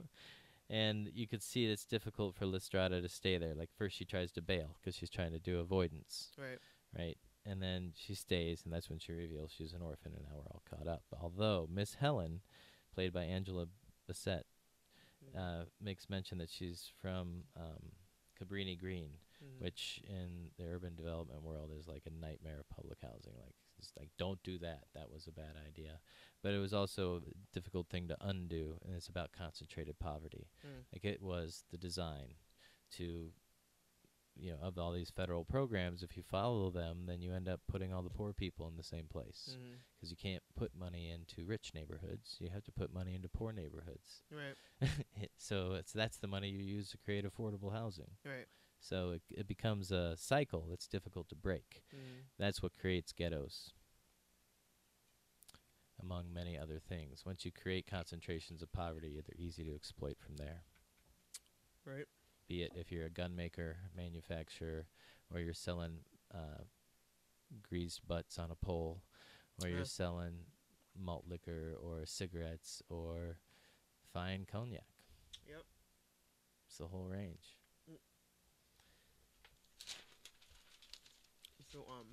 and you could see it's difficult for Lestrada to stay there. Like first, she tries to bail because she's trying to do avoidance, Right. right? And then she stays, and that's when she reveals she's an orphan, and now we're all caught up. Although Miss Helen, played by Angela Bassett, uh, makes mention that she's from um, Cabrini Green, Mhm. which in the urban development world is like a nightmare of public housing. Like it's like don't do that. That was a bad idea. But it was also a difficult thing to undo, and it's about concentrated poverty. Mm. Like it was the design to you know of all these federal programs if you follow them then you end up putting all the poor people in the same place because you can't put money into rich neighborhoods you have to put money into poor neighborhoods Right. so it's that's the money you use to create affordable housing Right. so it, it becomes a cycle that's difficult to break. Mhm. That's what creates ghettos, among many other things. Once you create concentrations of poverty, they're easy to exploit from there. Right. Be it if you're a gun maker, manufacturer, or you're selling uh, greased butts on a pole, or Yeah. you're selling malt liquor, or cigarettes, or fine cognac. Yep. It's the whole range. So um.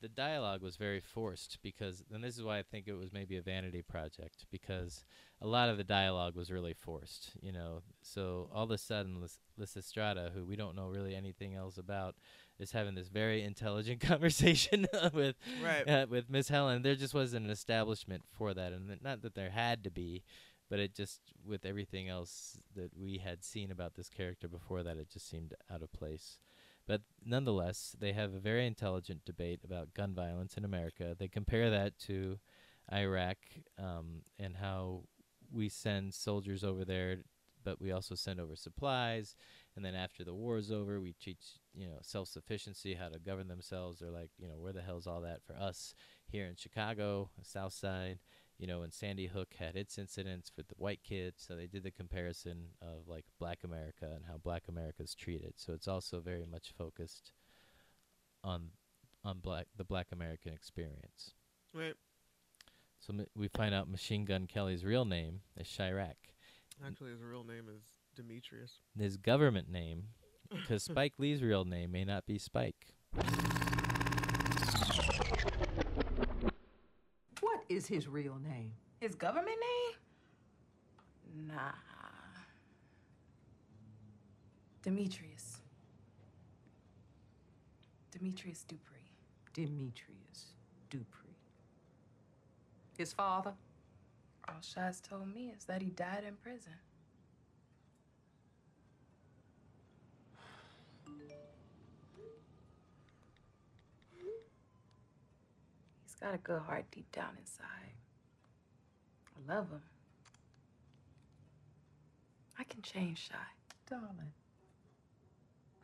The dialogue was very forced because and this is why I think it was maybe a vanity project because a lot of the dialogue was really forced, you know. So all of a sudden Lis- Lysistrata, who we don't know really anything else about, is having this very intelligent conversation with Right. uh, with Miss Helen. There just wasn't an establishment for that and th- not that there had to be, but it just with everything else that we had seen about this character before that it just seemed out of place. But nonetheless, they have a very intelligent debate about gun violence in America. They compare that to Iraq um, and how we send soldiers over there, but we also send over supplies. And then after the war is over, we teach you know self sufficiency, how to govern themselves. They're like, you know, where the hell's all that for us here in Chicago, South Side? You know, when Sandy Hook had its incidents with the white kids, so they did the comparison of like Black America and how Black America is treated. So it's also very much focused on on black the Black American experience. Right. So we find out Machine Gun Kelly's real name is Chi-Raq. Actually, his real name is Demetrius. His government name, because Spike Lee's real name may not be Spike. What is his real name? His government name? Nah. Demetrius. Demetrius Dupree. Demetrius Dupree. His father? All Shaz told me is that he died in prison. Got a good heart deep down inside. I love him. I can change Shy. Darling,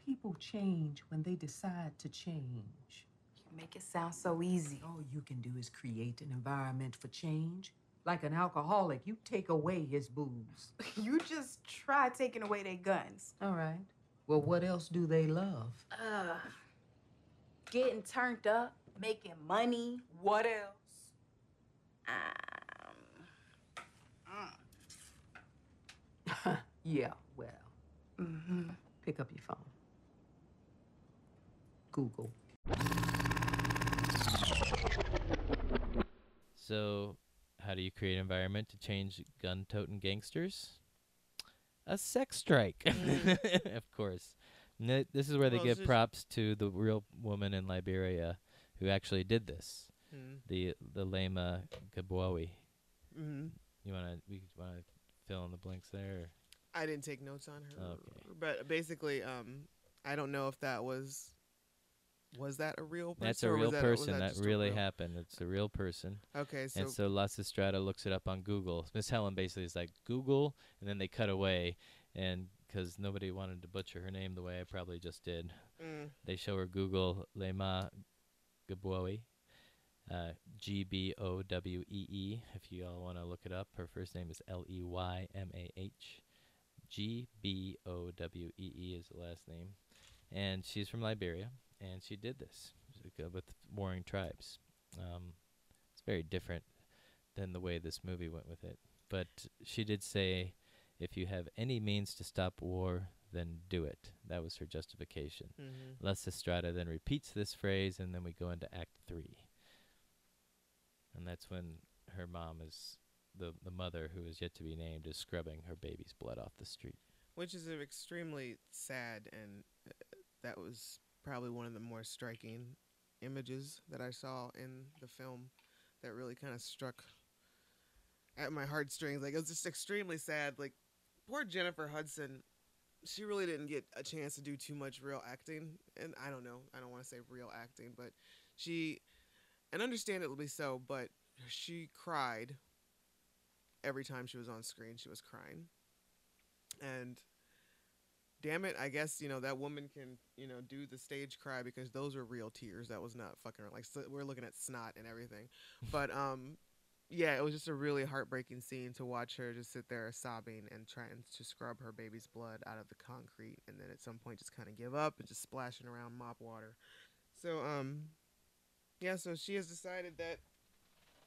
people change when they decide to change. You make it sound so easy. All you can do is create an environment for change. Like an alcoholic, you take away his booze. You just try taking away their guns. All right. Well, what else do they love? Uh, getting turned up, making money. What else? Um, Yeah, well, mm-hmm. pick up your phone. Google. So, how do you create an environment to change gun-toting gangsters? A sex strike, of course. N- this is where they Well, give props to the real woman in Liberia who actually did this. Mm. The the Leymah Gabwawi. hmm You wanna we wanna fill in the blanks there? I didn't take notes on her, Okay. but basically, um, I don't know if that was was that a real person? That's a real that, person. That, just a really real- happened. It's a real person. Okay, so, and so Las Estrada looks it up on Google. Miss Helen basically is like Google, and then they cut away, and because nobody wanted to butcher her name the way I probably just did, mm, they show her Google Leymah Gabwawi, uh, G B O W E E. If you all want to look it up, her first name is L E Y M A H. G B O W E E is the last name, and she's from Liberia, and she did this uh, with warring tribes. Um, it's very different than the way this movie went with it, but she did say, "If you have any means to stop war, then do it." That was her justification. Mm-hmm. Les Estrada then repeats this phrase, and then we go into Act Three, and that's when her mom is the the mother who is yet to be named is scrubbing her baby's blood off the street. Which is extremely sad, and uh, that was probably one of the more striking images that I saw in the film that really kind of struck at my heartstrings. Like it was just extremely sad. Like poor Jennifer Hudson, she really didn't get a chance to do too much real acting, and I don't know, I don't want to say real acting, but she, and understandably so, but she cried every time she was on screen. She was crying, and damn it, I guess you know that woman can you know do the stage cry because those are real tears. That was not fucking like so we're looking at snot and everything, but um, yeah, it was just a really heartbreaking scene to watch her just sit there sobbing and trying to scrub her baby's blood out of the concrete, and then at some point just kind of give up and just splashing around mop water. So um, yeah, so she has decided that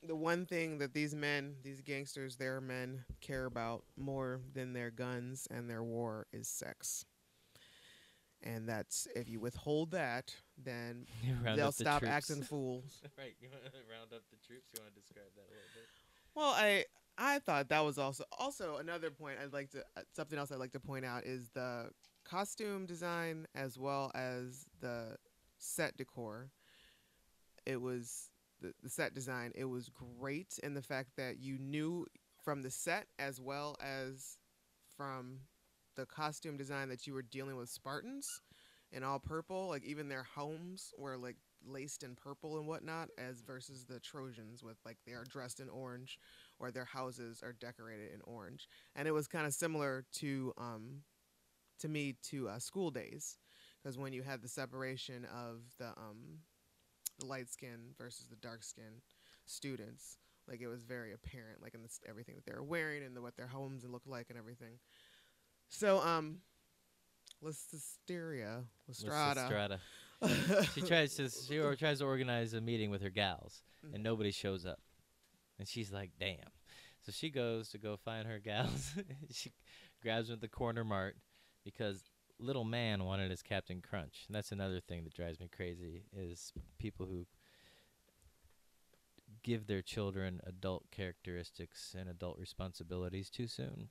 the one thing that these men, these gangsters, their men care about more than their guns and their war is sex. And that's if you withhold that, then they'll up the stop troops. acting fools. right, you want to round up the troops. You want to describe that a little bit? Well, I I thought that was also also another point I'd like to uh, something else I'd like to point out is the costume design as well as the set decor. It was the, the set design. It was great in the fact that you knew from the set as well as from the costume design that you were dealing with Spartans in all purple. Like even their homes were like laced in purple and whatnot, as versus the Trojans with like they are dressed in orange or their houses are decorated in orange. And it was kind of similar to um to me to uh, School Daze because when you had the separation of the um the light skin versus the dark skin students like it was very apparent like in this everything that they were wearing and the, what their homes looked like and everything so um Listeria. Lestrada. she tries to she or tries to organize a meeting with her gals, and Mhm. nobody shows up. And she's like, "Damn!" So she goes to go find her gals. she grabs them at the corner mart because little man wanted his Captain Crunch. And that's another thing that drives me crazy is people who give their children adult characteristics and adult responsibilities too soon.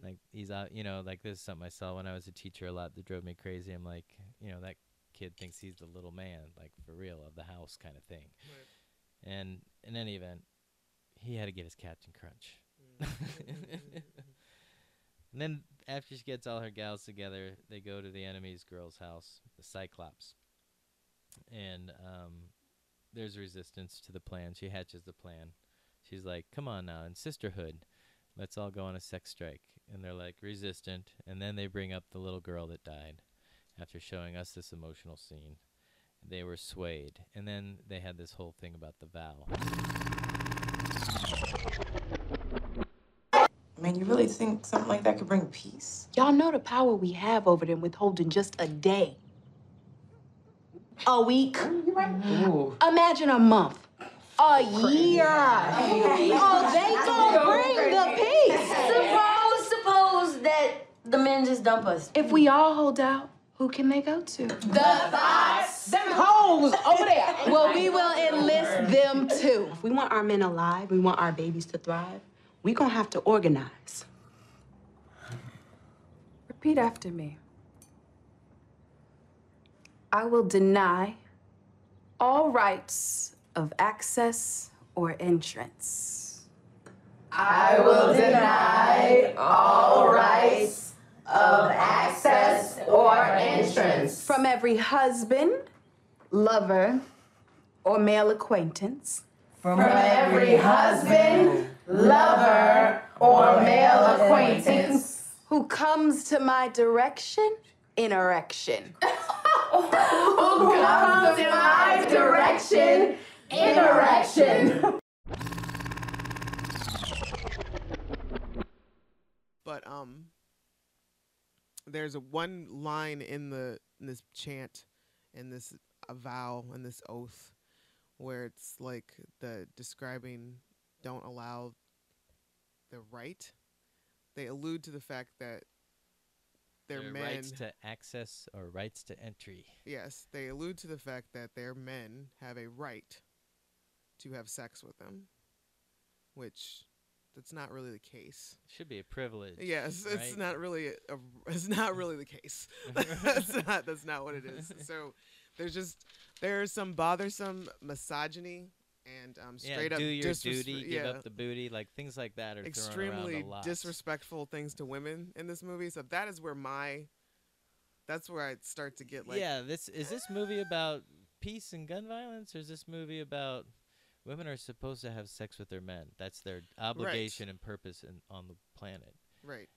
Mm. Like he's out, you know, like this is something I saw when I was a teacher a lot that drove me crazy. I'm like, you know, that kid thinks he's the little man, like for real, of the house kind of thing. And in any event, he had to get his Captain Crunch. And then after she gets all her gals together, they go to the enemy's girl's house, the Cyclops. And um, there's resistance to the plan. She hatches the plan. She's like, "Come on now, in sisterhood, let's all go on a sex strike." And they're like, "Resistant." And then they bring up the little girl that died after showing us this emotional scene. They were swayed, and then they had this whole thing about the vow. I mean, you really think something like that could bring peace? Y'all know the power we have over them withholding just a day. A week. Ooh. Imagine a month. A year. Oh, they gonna bring the peace. Suppose, suppose that the men just dump us. If we all hold out, who can they go to? The boss. Them hoes over there. Well, we will enlist them too. If we want our men alive, we want our babies to thrive, we gonna have to organize. Repeat after me. I will deny all rights of access or entrance. I will deny all rights of access or entrance From every husband, lover, or male acquaintance from every husband, lover, or male acquaintance who comes to my direction in erection. who comes in my direction in erection. But um, there's a one line in the and this chant and this vow and this oath where it's like the describing don't allow the right. They allude to the fact that their Their men rights to access or rights to entry. Yes, they allude to the fact that their men have a right to have sex with them, which that's not really the case. Should be a privilege. Yes, it's not really a, a- it's not really the case. that's not that's not what it is. So there's just there's some bothersome misogyny and um, Yeah, straight up do your disres- duty, give up the booty, like things like that are thrown extremely around a lot. disrespectful things to women in this movie. So that is where my that's where I start to get like yeah, this is this movie about peace and gun violence, or is this movie about women are supposed to have sex with their men? That's their obligation and purpose in, on the planet. right.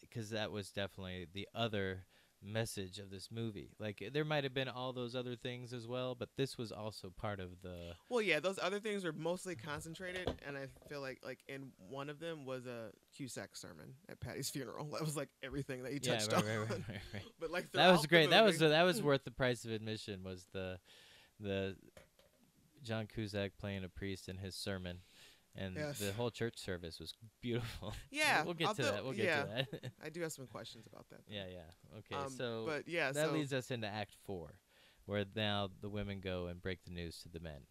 Because that was definitely the other message of this movie. Like eh, there might have been all those other things as well, but this was also part of the. Well, yeah, those other things were mostly concentrated, and I feel like like in one of them was a Cusack sermon at Patty's funeral. That was like everything that he Yeah, touched right, on. right, right, right, right. But like that was great. That was that was worth the price of admission. Was the the John Cusack playing a priest in his sermon, and Yes. the whole church service was beautiful. Yeah, we'll get I'll to that. We'll get yeah. to that. I do have some questions about that. yeah, yeah. Okay, Um, so but yeah, that so leads us into Act Four, where now the women go and break the news to the men.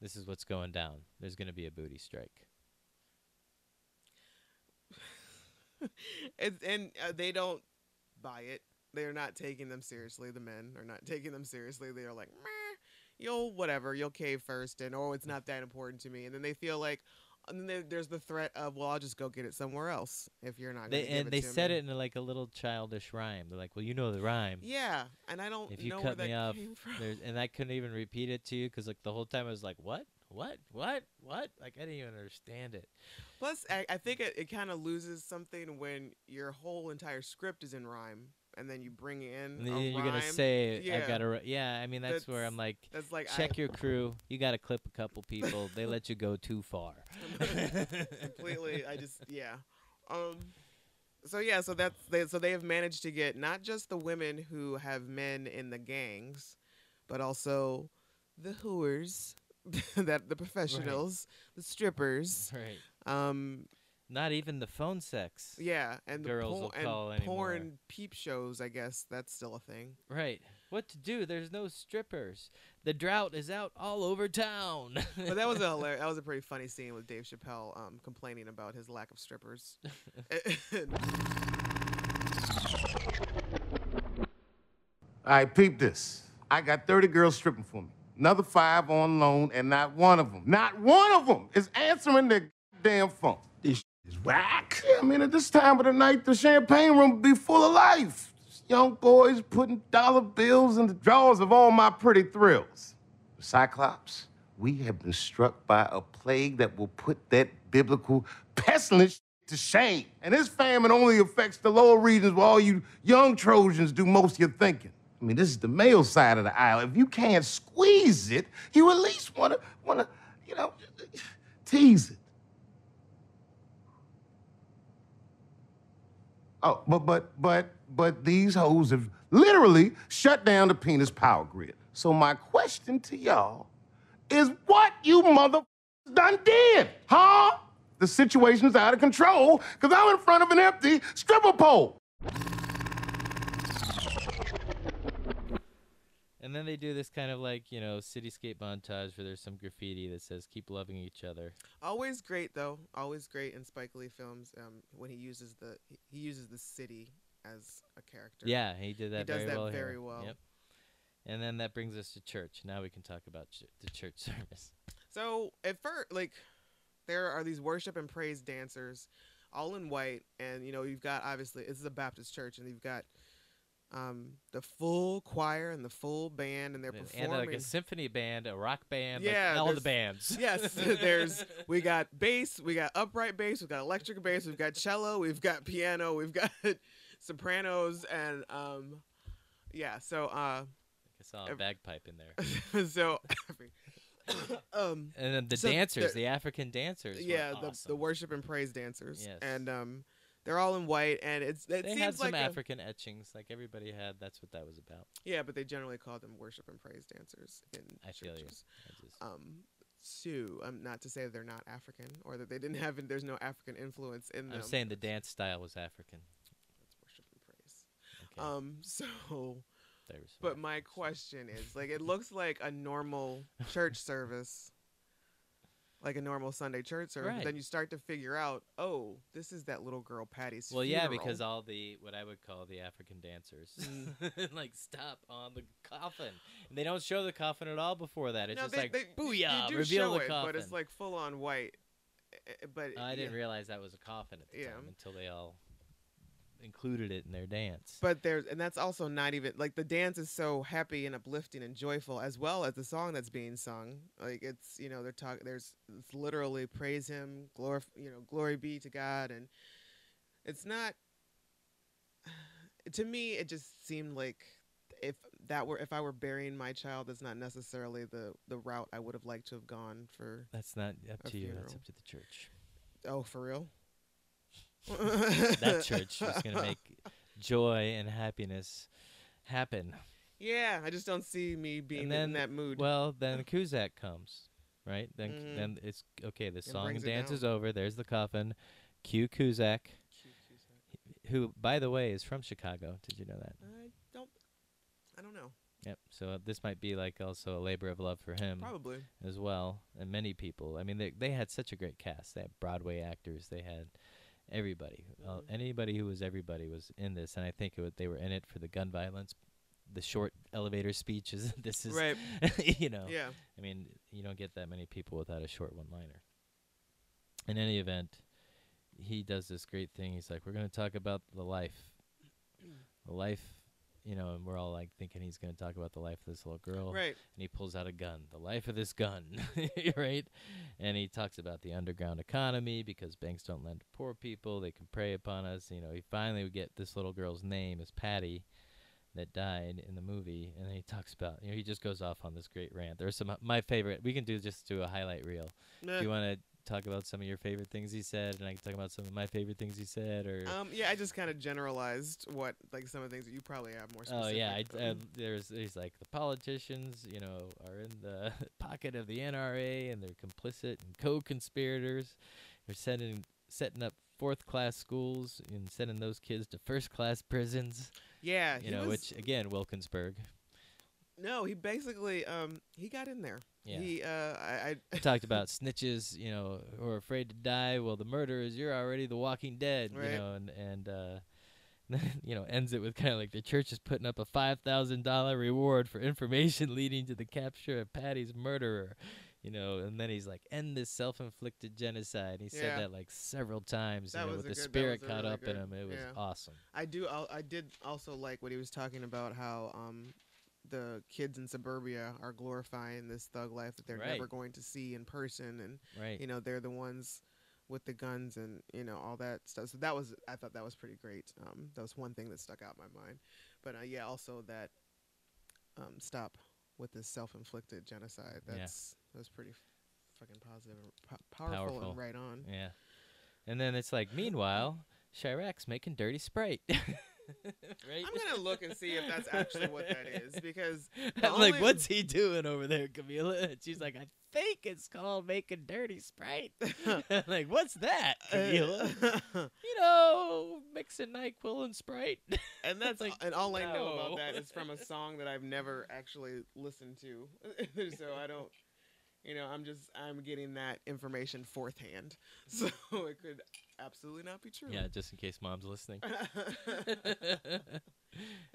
This is what's going down. There's going to be a booty strike. it's, and uh, they don't buy it. They're not taking them seriously. The men are not taking them seriously. They are like, Meh, you'll whatever, you'll cave first, and oh, it's mm. not that important to me. And then they feel like, and then there's the threat of, well, I'll just go get it somewhere else if you're not. They and they said me. it in like a little childish rhyme. They're like, "Well, you know the rhyme." Yeah, and I don't if you know cut where me off, came from. there's, and I couldn't even repeat it to you because like the whole time I was like, "What? What? What? What?" Like I didn't even understand it. Plus, I, I think it, it kind of loses something when your whole entire script is in rhyme, and then you bring in And a then you're gonna say, yeah, "I gotta." ri-" Yeah, I mean that's, where I'm like, that's like check I, your crew. You got to clip a couple people. they let you go too far. completely. I just yeah. Um. So yeah, so that's they, so they have managed to get not just the women who have men in the gangs, but also the whores, that the professionals, the strippers. right. Um. Not even the phone sex. Yeah, and Girls the will por- call and anymore. porn peep shows. I guess that's still a thing. Right. What to do? There's no strippers. The drought is out all over town. But that was a hilar- that was a pretty funny scene with Dave Chappelle um, complaining about his lack of strippers. All right, peep this. I got 30 girls stripping for me. Another five on loan, and not one of them, not one of them is answering their damn phone. This is whack. Yeah, I mean, at this time of the night, the champagne room would be full of life. Young boys putting dollar bills in the drawers of all my pretty thrills. Cyclops, we have been struck by a plague that will put that biblical pestilence to shame. And this famine only affects the lower regions where all you young Trojans do most of your thinking. I mean, this is the male side of the aisle. If you can't squeeze it, you at least wanna wanna, you know, tease it. Oh, but but but but these hoes have literally shut down the penis power grid. So my question to y'all is what you mother done did, huh? The situation's out of control because I'm in front of an empty stripper pole. And then they do this kind of like you know cityscape montage where there's some graffiti that says "Keep loving each other." Always great though. Always great in Spike Lee films um, when he uses the he uses the city as a character. Yeah, he did that he does very that well. very here. well. Yep. And then that brings us to church. Now we can talk about ch- the church service. So at first, like, there are these worship and praise dancers, all in white, and you know you've got obviously this is a Baptist church, and you've got um, the full choir and the full band, and they're And, performing. and like a symphony band, a rock band, like Yeah, all the bands. yes, there's we got bass, we got upright bass, we've got electric bass, we've got cello, we've got piano, we've got sopranos, and um, yeah. So uh, I saw a bagpipe in there. so um, And then the So dancers, the African dancers. yeah, the awesome. the worship and praise dancers, Yes. and um, They're all in white, and it's it they seems had some like a- African etchings, like everybody had. That's what that was about. yeah, but they generally call them worship and praise dancers in I feel you. Um, Sue, um, not to say they're not African or that they didn't have, there's no African influence in them. I'm saying the dance style was African. That's worship and praise. Okay. Um, so, but my question is, like, it looks like a normal church service, like a normal Sunday church service. Right. Then you start to figure out, oh, this is that little girl Patty's. Well, yeah, because all the what I would call the African dancers Mm. like stop on the coffin, and they don't show the coffin at all before that. It's no, just they, like they, booyah, you do reveal show the it, coffin. but it's like full on white. Eh, eh, But I didn't yeah. realize that was a coffin at the Yeah. time until they all included it in their dance. But there's, and that's also not even like the dance is so happy and uplifting and joyful, as well as the song that's being sung. Like it's, you know, they're talking. There's it's literally praise Him, glory, you know, glory be to God, and it's not. To me, it just seemed like if that were if I were burying my child, that's not necessarily the the route I would have liked to have gone for. that's not up to you. That's up to the church. Oh, for real? that church is going to make joy and happiness happen. Yeah, I just don't see me being then in that mood. Well, then Cusack comes, right? Then Mhm. then it's okay. The song and dance is over. There's the coffin. Cue Cusack, who, by the way, is from Chicago. Did you know that? I don't. I don't know. Yep. So uh, this might be like also a labor of love for him Probably. as well, and many people. I mean, they they had such a great cast. They had Broadway actors. They had everybody. Uh, Mhm. anybody who was everybody was in this, and I think it, they were in it for the gun violence. The short elevator speeches. this is, Right. you know. Yeah. I mean, you don't get that many people without a short one-liner. In any event, he does this great thing. He's like, "We're going to talk about the life, the life." You know, and we're all like thinking he's going to talk about the life of this little girl Right. and he pulls out a gun, the life of this gun, right? And he talks about the underground economy because banks don't lend to poor people; they can prey upon us. You know, he finally would get this little girl's name is Patty, that died in the movie, and then he talks about, you know, he just goes off on this great rant. There's some uh, my favorite. We can do just do a highlight reel. Nah. Do you want to talk about some of your favorite things he said, and I can talk about some of my favorite things he said, or Um, yeah, I just kind of generalized what like some of the things that you probably have more. Oh yeah, I, but- uh, there's he's like the politicians, you know, are in the pocket of the NRA and they're complicit and co-conspirators. They're setting setting up fourth class schools and sending those kids to first class prisons. yeah, You know, was- which again, Wilkinsburg. No, he basically um he got in there. Yeah. He uh I, I talked about snitches, you know, who are afraid to die. Well, the murderers, you're already the Walking Dead, you know, and and uh, then you know ends it with kind of like the church is putting up a five thousand dollar reward for information leading to the capture of Patty's murderer, you know, and then he's like, end this self-inflicted genocide. He Yeah. said that like several times, That you know, with the good- spirit caught really up in him. It was yeah. awesome. I do I did also like what he was talking about how um the kids in suburbia are glorifying this thug life that they're Right. never going to see in person and Right. you know they're the ones with the guns and you know all that stuff so that was i thought that was pretty great um, that was one thing that stuck out in my mind but uh, yeah also that um, stop with this self-inflicted genocide Yeah. that's that's pretty f- fucking positive and po- powerful, Powerful. and right on Yeah. And then it's like, meanwhile, Chi-Raq's making dirty Sprite. right? i'm gonna look and see if that's actually what that is because I'm like, what's he doing over there, Camila? And she's like, I think it's called making dirty Sprite. Like, what's that, Camila? you know, mixing NyQuil and Sprite. and that's like, and all I know about that is from a song that I've never actually listened to, so I don't, you know, I'm just I'm getting that information fourth hand, so it could absolutely not be true. yeah, just in case mom's listening.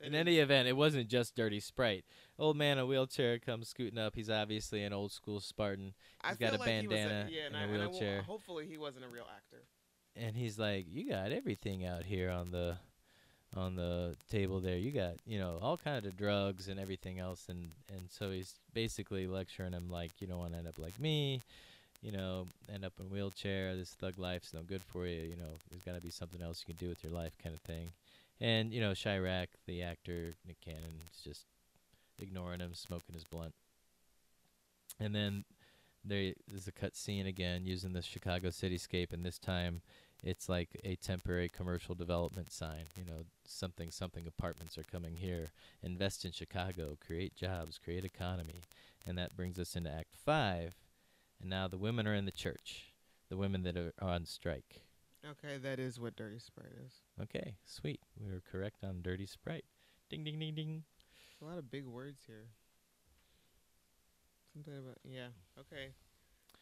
In any event, it wasn't just dirty Sprite. Old man in a wheelchair comes scooting up. He's obviously an old school Spartan. I He's got a like bandana yeah, and and I, a and I wheelchair. hopefully, he wasn't a real actor. and he's like, "You got everything out here on the on the table there. You got you know all kind of drugs and everything else." And and so he's basically lecturing him like, "You don't want to end up like me." You know, end up in wheelchair. This thug life's no good for you. You know, there's got to be something else you can do with your life, kind of thing. And you know, Chi-Raq, the actor Nick Cannon, is just ignoring him, smoking his blunt. And then there is a cut scene again using the Chicago cityscape, and this time it's like a temporary commercial development sign. You know, something something apartments are coming here. Invest in Chicago, create jobs, create economy, and that brings us into Act Five. And now the women are in the church, the women that are on strike. Okay, that is what Dirty Sprite is. Okay, sweet. We were correct on Dirty Sprite. Ding ding ding ding. A lot of big words here. Something about yeah. Okay.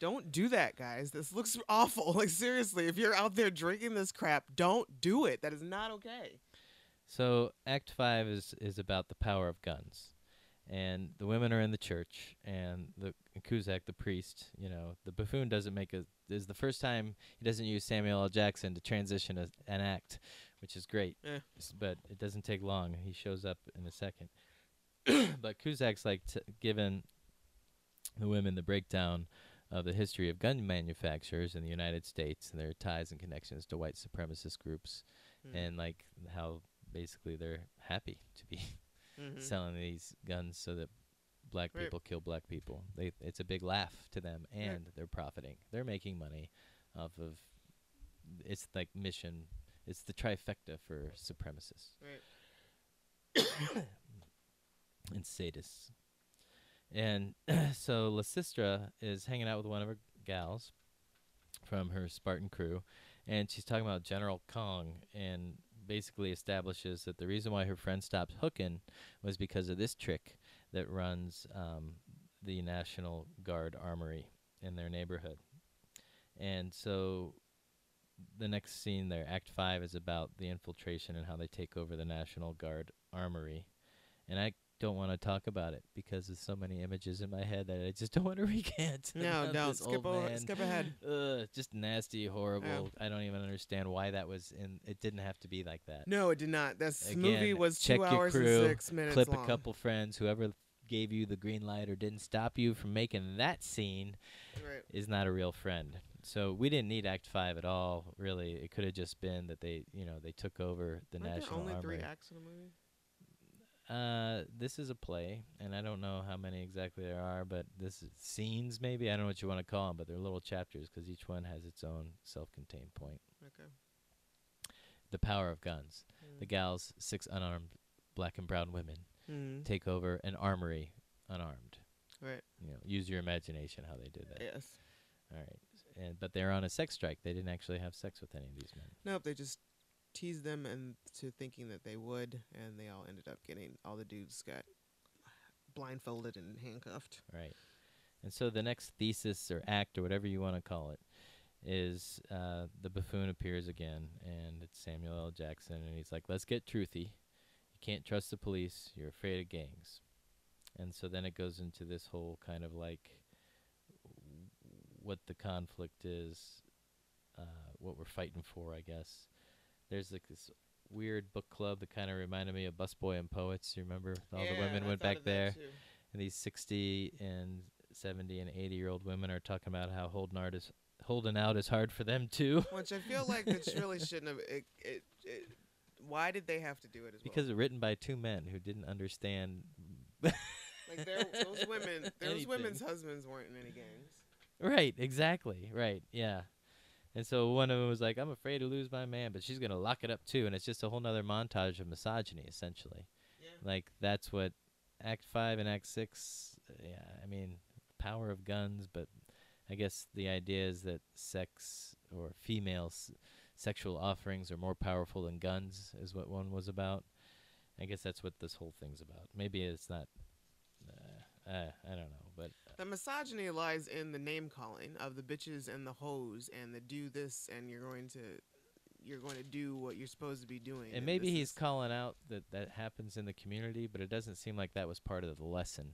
Don't do that, guys. This looks awful. Like seriously, if you're out there drinking this crap, don't do it. That is not okay. So Act Five is is about the power of guns, and the women are in the church, and the Cusack, the priest, you know, the buffoon doesn't make a. Is the first time he doesn't use Samuel L. Jackson to transition a, an act, which is great. Eh. But it doesn't take long. He shows up in a second. but Cusack's like t- given the women the breakdown of the history of gun manufacturers in the United States and their ties and connections to white supremacist groups, Hmm. and like how basically they're happy to be Mhm. selling these guns so that black Right. people kill black people. They it's a big laugh to them, Right. and they're profiting. They're making money off of. It's like mission. It's the trifecta for supremacists Right. and sadists. And so Lysistra is hanging out with one of her gals from her Spartan crew, and she's talking about General Kong, and basically establishes that the reason why her friend stopped hooking was because of this trick that runs um, the National Guard armory in their neighborhood. And so the next scene there, Act 5, is about the infiltration and how they take over the National Guard armory. And I don't want to talk about it because there's so many images in my head that I just don't want to recant. No, don't. Skip old o- man. skip ahead. Ugh, just nasty, horrible. I don't even understand why that was in. It didn't have to be like that. No, it did not. This Again, movie was check two your hours crew, and six minutes clip long. a couple friends. Whoever gave you the green light or didn't stop you from making that scene Right. is not a real friend. So we didn't need Act Five at all. Really, it could have just been that they, you know, they took over the Aren't there national only armory. three acts in the movie? Uh, this is a play, and I don't know how many exactly there are, but this is scenes maybe. I don't know what you want to call them, but they're little chapters because each one has its own self-contained point. Okay. The power of guns. The Mm. gals, six unarmed black and brown women, Mhm. take over an armory unarmed. Right. You know, use your imagination how they did that. Yes. All right. And but they're on a sex strike. They didn't actually have sex with any of these men. Nope, they just teased them and to thinking that they would, and they all ended up getting all the dudes got blindfolded and handcuffed. Right. And so the next thesis or act or whatever you want to call it is uh, the buffoon appears again, and it's Samuel L. Jackson, and he's like, "Let's get truthy. You can't trust the police. You're afraid of gangs." And so then it goes into this whole kind of like what the conflict is, uh, what we're fighting for, I guess. There's like this weird book club that kind of reminded me of Busboy and Poets. You remember all the women went back there, and these 60 and 70 and 80 year old women are talking about how holding out is holding out is hard for them too. Which I feel like it really shouldn't have. It, it, it, why did they have to do it as well? because well? it's written by two men who didn't understand. like those women, those anything. women's husbands weren't in any gangs. Right, exactly. Right, yeah. And so one of them was like, I'm afraid to lose my man, but she's going to lock it up too. And it's just a whole nother montage of misogyny, essentially. Yeah. Like, that's what Act 5 and Act 6, uh, yeah, I mean, power of guns, but I guess the idea is that sex or female s- sexual offerings are more powerful than guns, is what one was about. I guess that's what this whole thing's about. Maybe it's not. Uh, uh, I don't know, but The misogyny lies in the name calling of the bitches and the hoes and the do this and you're going to you're going to do what you're supposed to be doing. And maybe he's is- calling out that that happens in the community, but it doesn't seem like that was part of the lesson.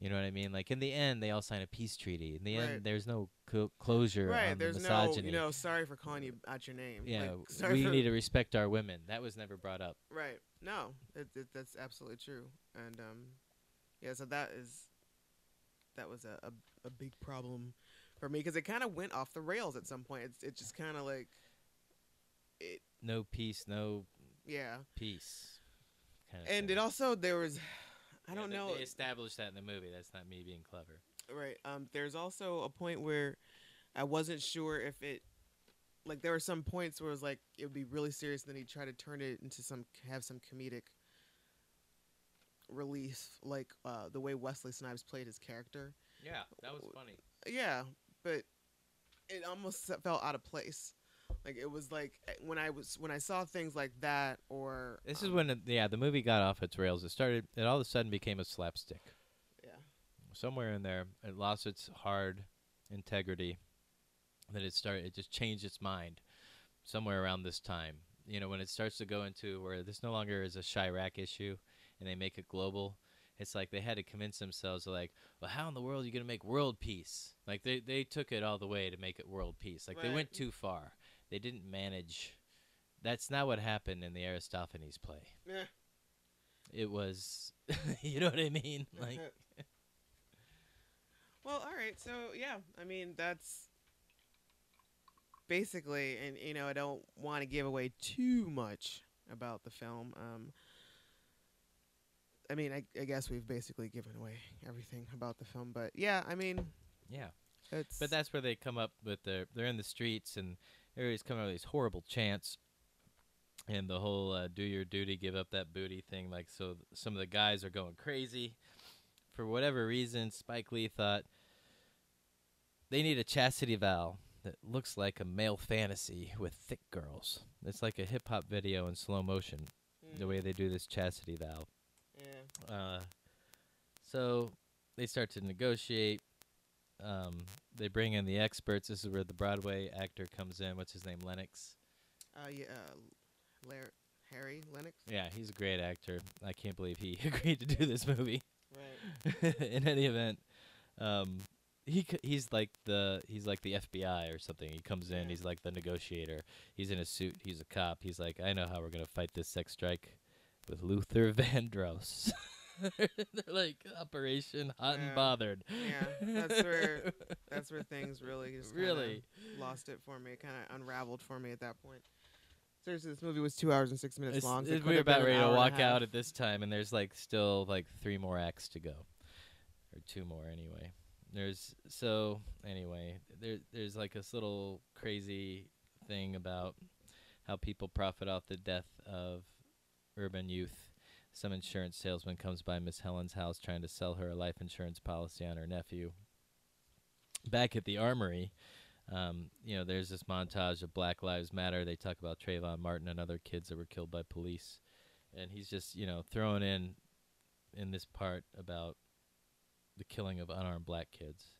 You know what I mean? Like in the end, they all sign a peace treaty. In the Right. end, there's no clo- closure right. on There's the no misogyny. you know sorry for calling you out your name. yeah, Like, sorry we for- need to respect our women. That was never brought up. Right. No, it, it, that's absolutely true. And um, yeah, so that is that was a a, a big problem for me because it kind of went off the rails at some point. It's it just kind of like it. No peace, no Yeah. peace. And it also there was I Yeah, don't they- know They established that in the movie. That's not me being clever. right. Um, there's also a point where I wasn't sure if it like there were some points where it was like it would be really serious, and then he'd try to turn it into some have some comedic relief, like uh, the way Wesley Snipes played his character. Yeah, that was funny. Yeah, but it almost felt out of place. Like it was like eh, when I was when I saw things like that, or This is um, when it, yeah the movie got off its rails. It started. It all of a sudden became a slapstick. yeah, Somewhere in there, it lost its hard integrity. That it started. It just changed its mind. Somewhere around this time, you know, when it starts to go into where this no longer is a Chi-Raq issue, and they make it global. It's like they had to convince themselves, like, well, how in the world are you gonna make world peace? Like they they took it all the way to make it world peace. Like they went too far. They didn't manage. That's not what happened in the Aristophanes play. yeah. It was, you know what I mean? Like, well, all right. So yeah, I mean that's basically, and you know, I don't want to give away too much about the film. Um, I mean, I, I guess we've basically given away everything about the film, but yeah, I mean, yeah. it's But that's where they come up with their. They're in the streets and everybody's coming up with these horrible chants, and the whole uh, "do your duty, give up that booty" thing. Like, so th- some of the guys are going crazy. For whatever reason, Spike Lee thought they need a chastity vow that looks like a male fantasy with thick girls. It's like a hip hop video in slow motion. The way they do this chastity vow. Uh, so they start to negotiate. Um, they bring in the experts. This is where the Broadway actor comes in. What's his name? Lennix. uh, yeah, uh, Lar- Harry Lennix, Yeah, he's a great actor. I can't believe he agreed to do this movie. right? in any event, um, he c- he's like the he's like the FBI or something. He comes in. Yeah. He's like the negotiator. He's in a suit. He's a cop. He's like, I know how we're gonna fight this sex strike with Luther Vandross. They're like Operation Hot Yeah. and Bothered. Yeah, that's where that's where things really just Really? lost it for me. Kind of unraveled for me at that point. Seriously, this movie was two hours and six minutes It's, long. so it we're about ready to hour and a walk out at this time, and there's like still like three more acts to go, or two more anyway. There's so anyway. There there's like this little crazy thing about how people profit off the death of urban youth. Some insurance salesman comes by Miss Helen's house trying to sell her a life insurance policy on her nephew. Back at the armory, um, you know, there's this montage of Black Lives Matter. They talk about Trayvon Martin and other kids that were killed by police, and he's just, you know, throwing in in this part about the killing of unarmed black kids.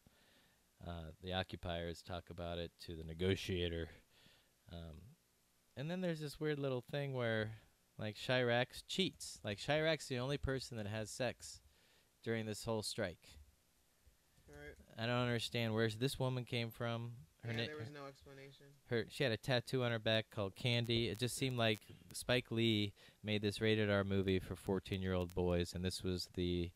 Uh, the occupiers talk about it to the negotiator, um, and then there's this weird little thing where, like, Chi-Raq cheats. Like, Chi-Raq's the only person that has sex during this whole strike. Right. I don't understand where this woman came from. Her yeah, there was no explanation. her she had a tattoo on her back called Candy. It just seemed like Spike Lee made this rated R movie for 14-year-old boys and this was the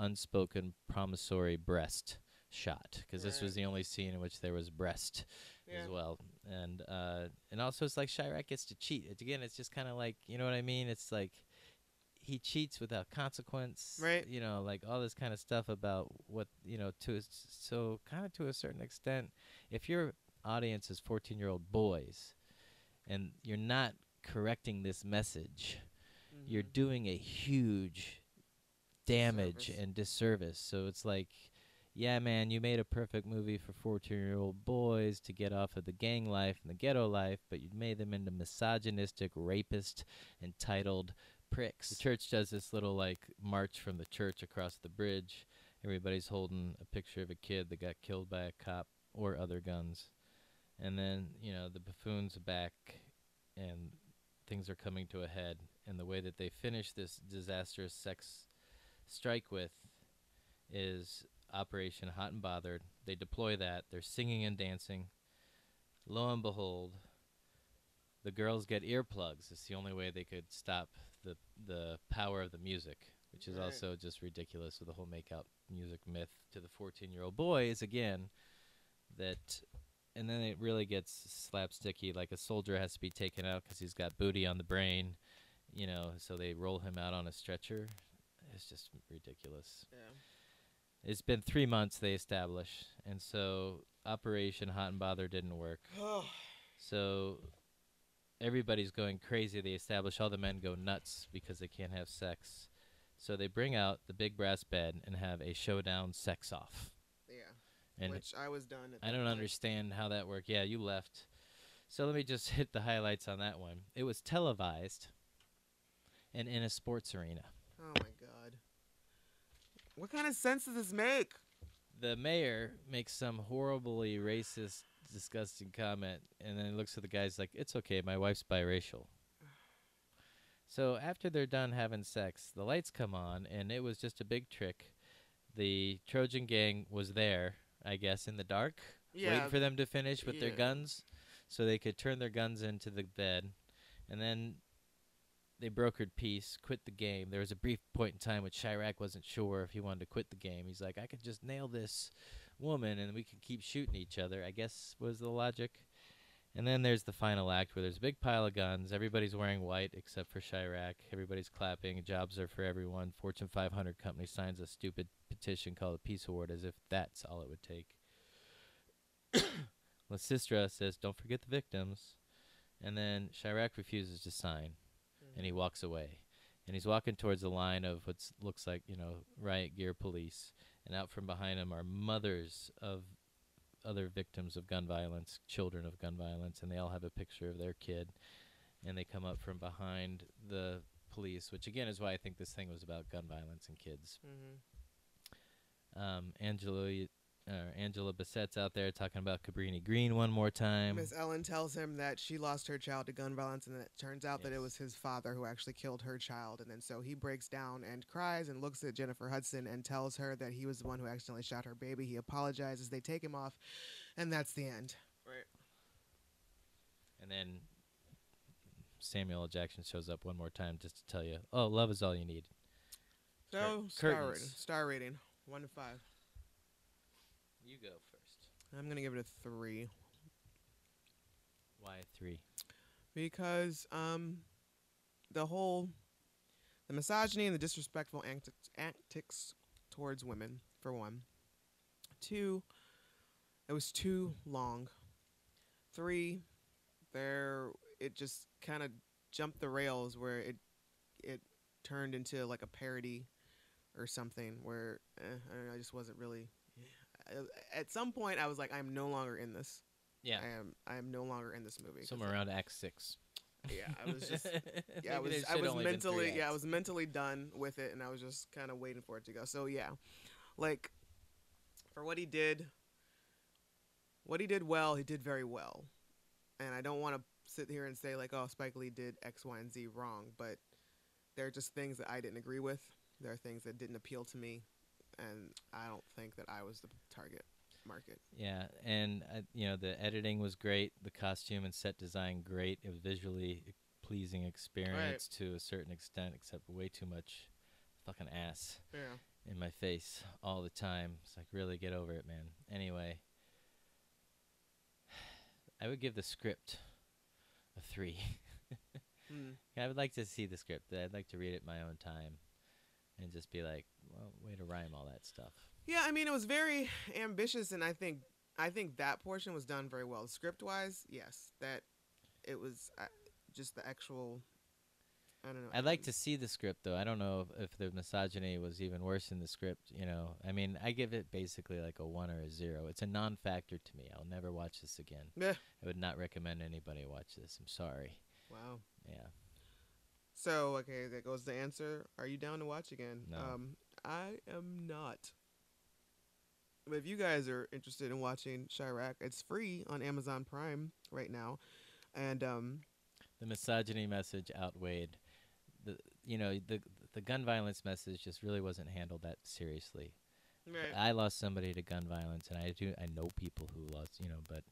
unspoken promissory breast shot because this was the only scene in which there was breast Yeah. as well. And uh and also it's like Chi-Raq gets to cheat. It, again, it's just kind of like, you know what I mean? It's like he cheats without consequence, Right. You know, like all this kind of stuff about what you know. To so kind of to a certain extent, if your audience is fourteen-year-old boys, and you're not correcting this message, you're Mhm. doing a huge damage and disservice. So it's like, yeah, man, you made a perfect movie for 14 year old boys to get off of the gang life and the ghetto life, but you made them into misogynistic, rapist, entitled pricks. The church does this little like march from the church across the bridge. Everybody's holding a picture of a kid that got killed by a cop or other guns. And then, you know, the buffoon's back and things are coming to a head. And the way that they finish this disastrous sex strike with is Operation Hot and Bothered. They deploy that. They're singing and dancing. Lo and behold, the girls get earplugs. It's the only way they could stop the the power of the music, which is Right. also just ridiculous with the whole make out music myth to the 14 year old boys again. That, and then it really gets slapsticky. Like a soldier has to be taken out because he's got booty on the brain, you know. So they roll him out on a stretcher. It's just ridiculous. Yeah. It's been three months they establish, and so Operation Hot and Bother didn't work. So everybody's going crazy. They establish all the men go nuts because they can't have sex. So they bring out the big brass bed and have a showdown sex off. Yeah. And Which I was done. At I don't point. understand how that worked. Yeah, you left. So let me just hit the highlights on that one. It was televised and in a sports arena. Oh my god. What kind of sense does this make? The mayor makes some horribly racist, disgusting comment, and then looks at the guys like, "It's okay, my wife's biracial." So after they're done having sex, the lights come on, and it was just a big trick. The Trojan gang was there, I guess, in the dark, Yeah, waiting for them to finish with their guns, so they could turn their guns into the bed, and then they brokered peace, quit the game. There was a brief point in time when Chi-Raq wasn't sure if he wanted to quit the game. He's like, I could just nail this woman and we could keep shooting each other, I guess was the logic. And then there's the final act where there's a big pile of guns. Everybody's wearing white except for Chi-Raq. Everybody's clapping. Jobs are for everyone. Fortune 500 company signs a stupid petition called a peace award as if that's all it would take. Lysistra says, Don't forget the victims. And then Chi-Raq refuses to sign and he walks away. And he's walking towards the line of what looks like, you know, riot gear police. And out from behind him are mothers of other victims of gun violence, children of gun violence, and they all have a picture of their kid. And they come up from behind the police, which again is why I think this thing was about gun violence and kids. Mm-hmm. Um, Angela, uh, Angela Bassett's out there talking about Cabrini Green one more time. Miss Ellen tells him that she lost her child to gun violence, and it turns out that it was his father who actually killed her child. And then so he breaks down and cries and looks at Jennifer Hudson and tells her that he was the one who accidentally shot her baby. He apologizes. They take him off, and that's the end. Right. And then Samuel L. Jackson shows up one more time just to tell you, "Oh, love is all you need." So Cur- star rating. Star rating. One to five. You go first. I'm gonna give it a three Why three? because um, the whole the misogyny and the disrespectful antics, antics towards women for one. Two, it was too long. Three, there it just kind of jumped the rails where it it turned into like a parody or something where eh, I don't know, I just wasn't really. I- At some point, I was like, I'm no longer in this. Yeah, I am. I am no longer in this movie. somewhere around Act Six. yeah, I was just yeah, I was I was only been three mentally yeah, I was mentally done with it and I was just kind of waiting for it to go. So yeah. Like for what he did what he did well, he did very well. And I don't want to sit here and say like, oh, Spike Lee did X, Y, and Z wrong, but there are just things that I didn't agree with. There are things that didn't appeal to me, and I don't think that I was the target market. Yeah, and uh, you know the editing was great, the costume and set design great. It was visually pleasing experience to a certain extent, except way too much fucking ass Yeah. in my face all the time. It's like really get over it, man. Anyway, I would give the script a three. Hmm. I would like to see the script. I'd like to read it my own time, and just be like, well, way to rhyme all that stuff. Yeah, I mean it was very ambitious, and I think I think that portion was done very well. Script wise, yes, that it was uh, just the actual. I don't know. I'd like to see the script though. I don't know if, if the misogyny was even worse in the script. You know, I mean, I give it basically like a one or a zero. It's a non-factor to me. I'll never watch this again. Yeah. I would not recommend anybody watch this. I'm sorry. Wow. Yeah. So okay, that goes the answer. Are you down to watch again? No. Um, I am not. But if you guys are interested in watching Chi-Raq, it's free on Amazon Prime right now, and um, The misogyny message outweighed the you know the the gun violence message just really wasn't handled that seriously. Right. I lost somebody to gun violence, and I do I know people who lost you know, but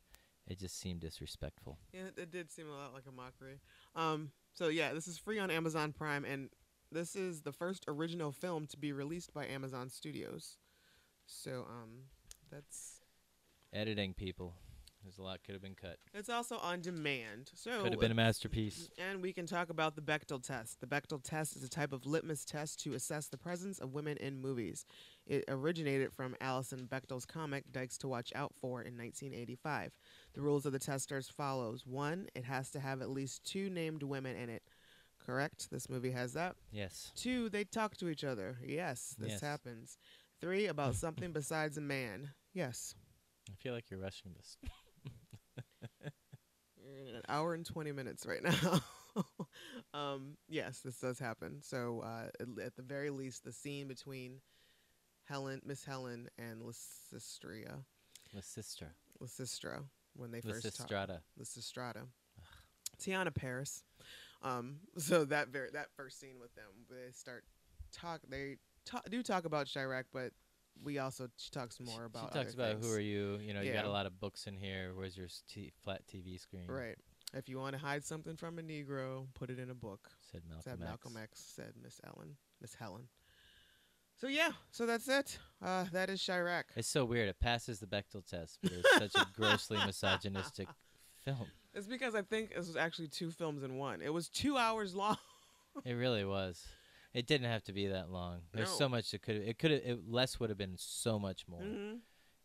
it just seemed disrespectful. Yeah, it- it did seem a lot like a mockery. Um, so yeah, this is free on Amazon Prime, and this is the first original film to be released by Amazon Studios. So um, that's Editing people, there's a lot could have been cut. it's also on demand. So Could have been a masterpiece. And we can talk about the Bechdel test. The Bechdel test is a type of litmus test to assess the presence of women in movies. It originated from Alison Bechdel's comic Dykes to Watch Out For in 1985. The rules of the test are as follows: one, it has to have at least two named women in it. Correct. This movie has that. Yes. Two, they talk to each other. Yes, this Yes. happens. Three, about something besides a man. Yes. I feel like you're rushing this. We're in an hour and 20 minutes right now. um, yes, this does happen. So, uh, at, the very least, the scene between Helen, Miss Helen, and Lysistria, Lysistra. Lysistra, when they first talk- Lysistrata. Lysistrata. Teyonah Parris. Um, so that very that first scene with them, they start talk. They ta- do talk about Chi-Raq, but we also she talks more about. She talks about things. who are you? You know, you got a lot of books in here. Where's your t- flat TV screen? Right. If you want to hide something from a Negro, put it in a book. Said Malcolm said X. X. Said Miss Ellen. Miss Helen. So yeah, so that's it. Uh, that is Chi-Raq. It's so weird. It passes the Bechdel test, but it's such a grossly misogynistic film. It's because I think it was actually two films in one. It was two hours long. It really was. It didn't have to be that long. There's No. so much that could. It could. It less would have been so much more. Mhm.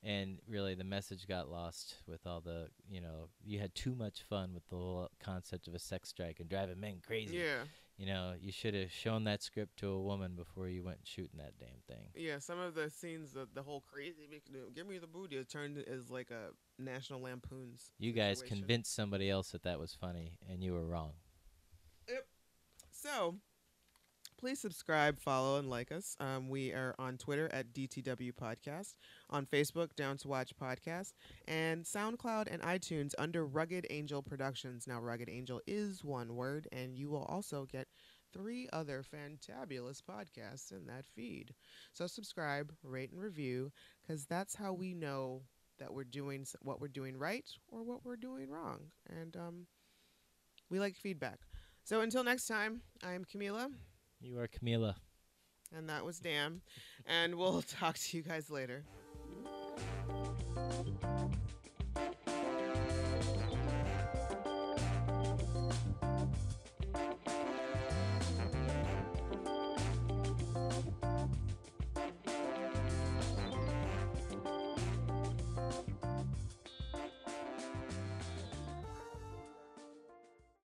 And really, the message got lost with all the. You know, you had too much fun with the whole concept of a sex strike and driving men crazy. Yeah. You know, you should have shown that script to a woman before you went shooting that damn thing. Yeah, some of the scenes, the, the whole crazy, give me the booty, it turned as like a National Lampoon's. You guys situation. convinced somebody else that that was funny, and you were wrong. Yep. So, please subscribe, follow, and like us. Um, we are on Twitter at DTW Podcast, on Facebook, Down to Watch Podcast, and SoundCloud and iTunes under Rugged Angel Productions. Now, Rugged Angel is one word, and you will also get three other fantabulous podcasts in that feed. So, subscribe, rate, and review, because that's how we know that we're doing what we're doing right or what we're doing wrong. And um, we like feedback. So until next time, I'm Camila, You are Camila. and that was Dan, and we'll talk to you guys later.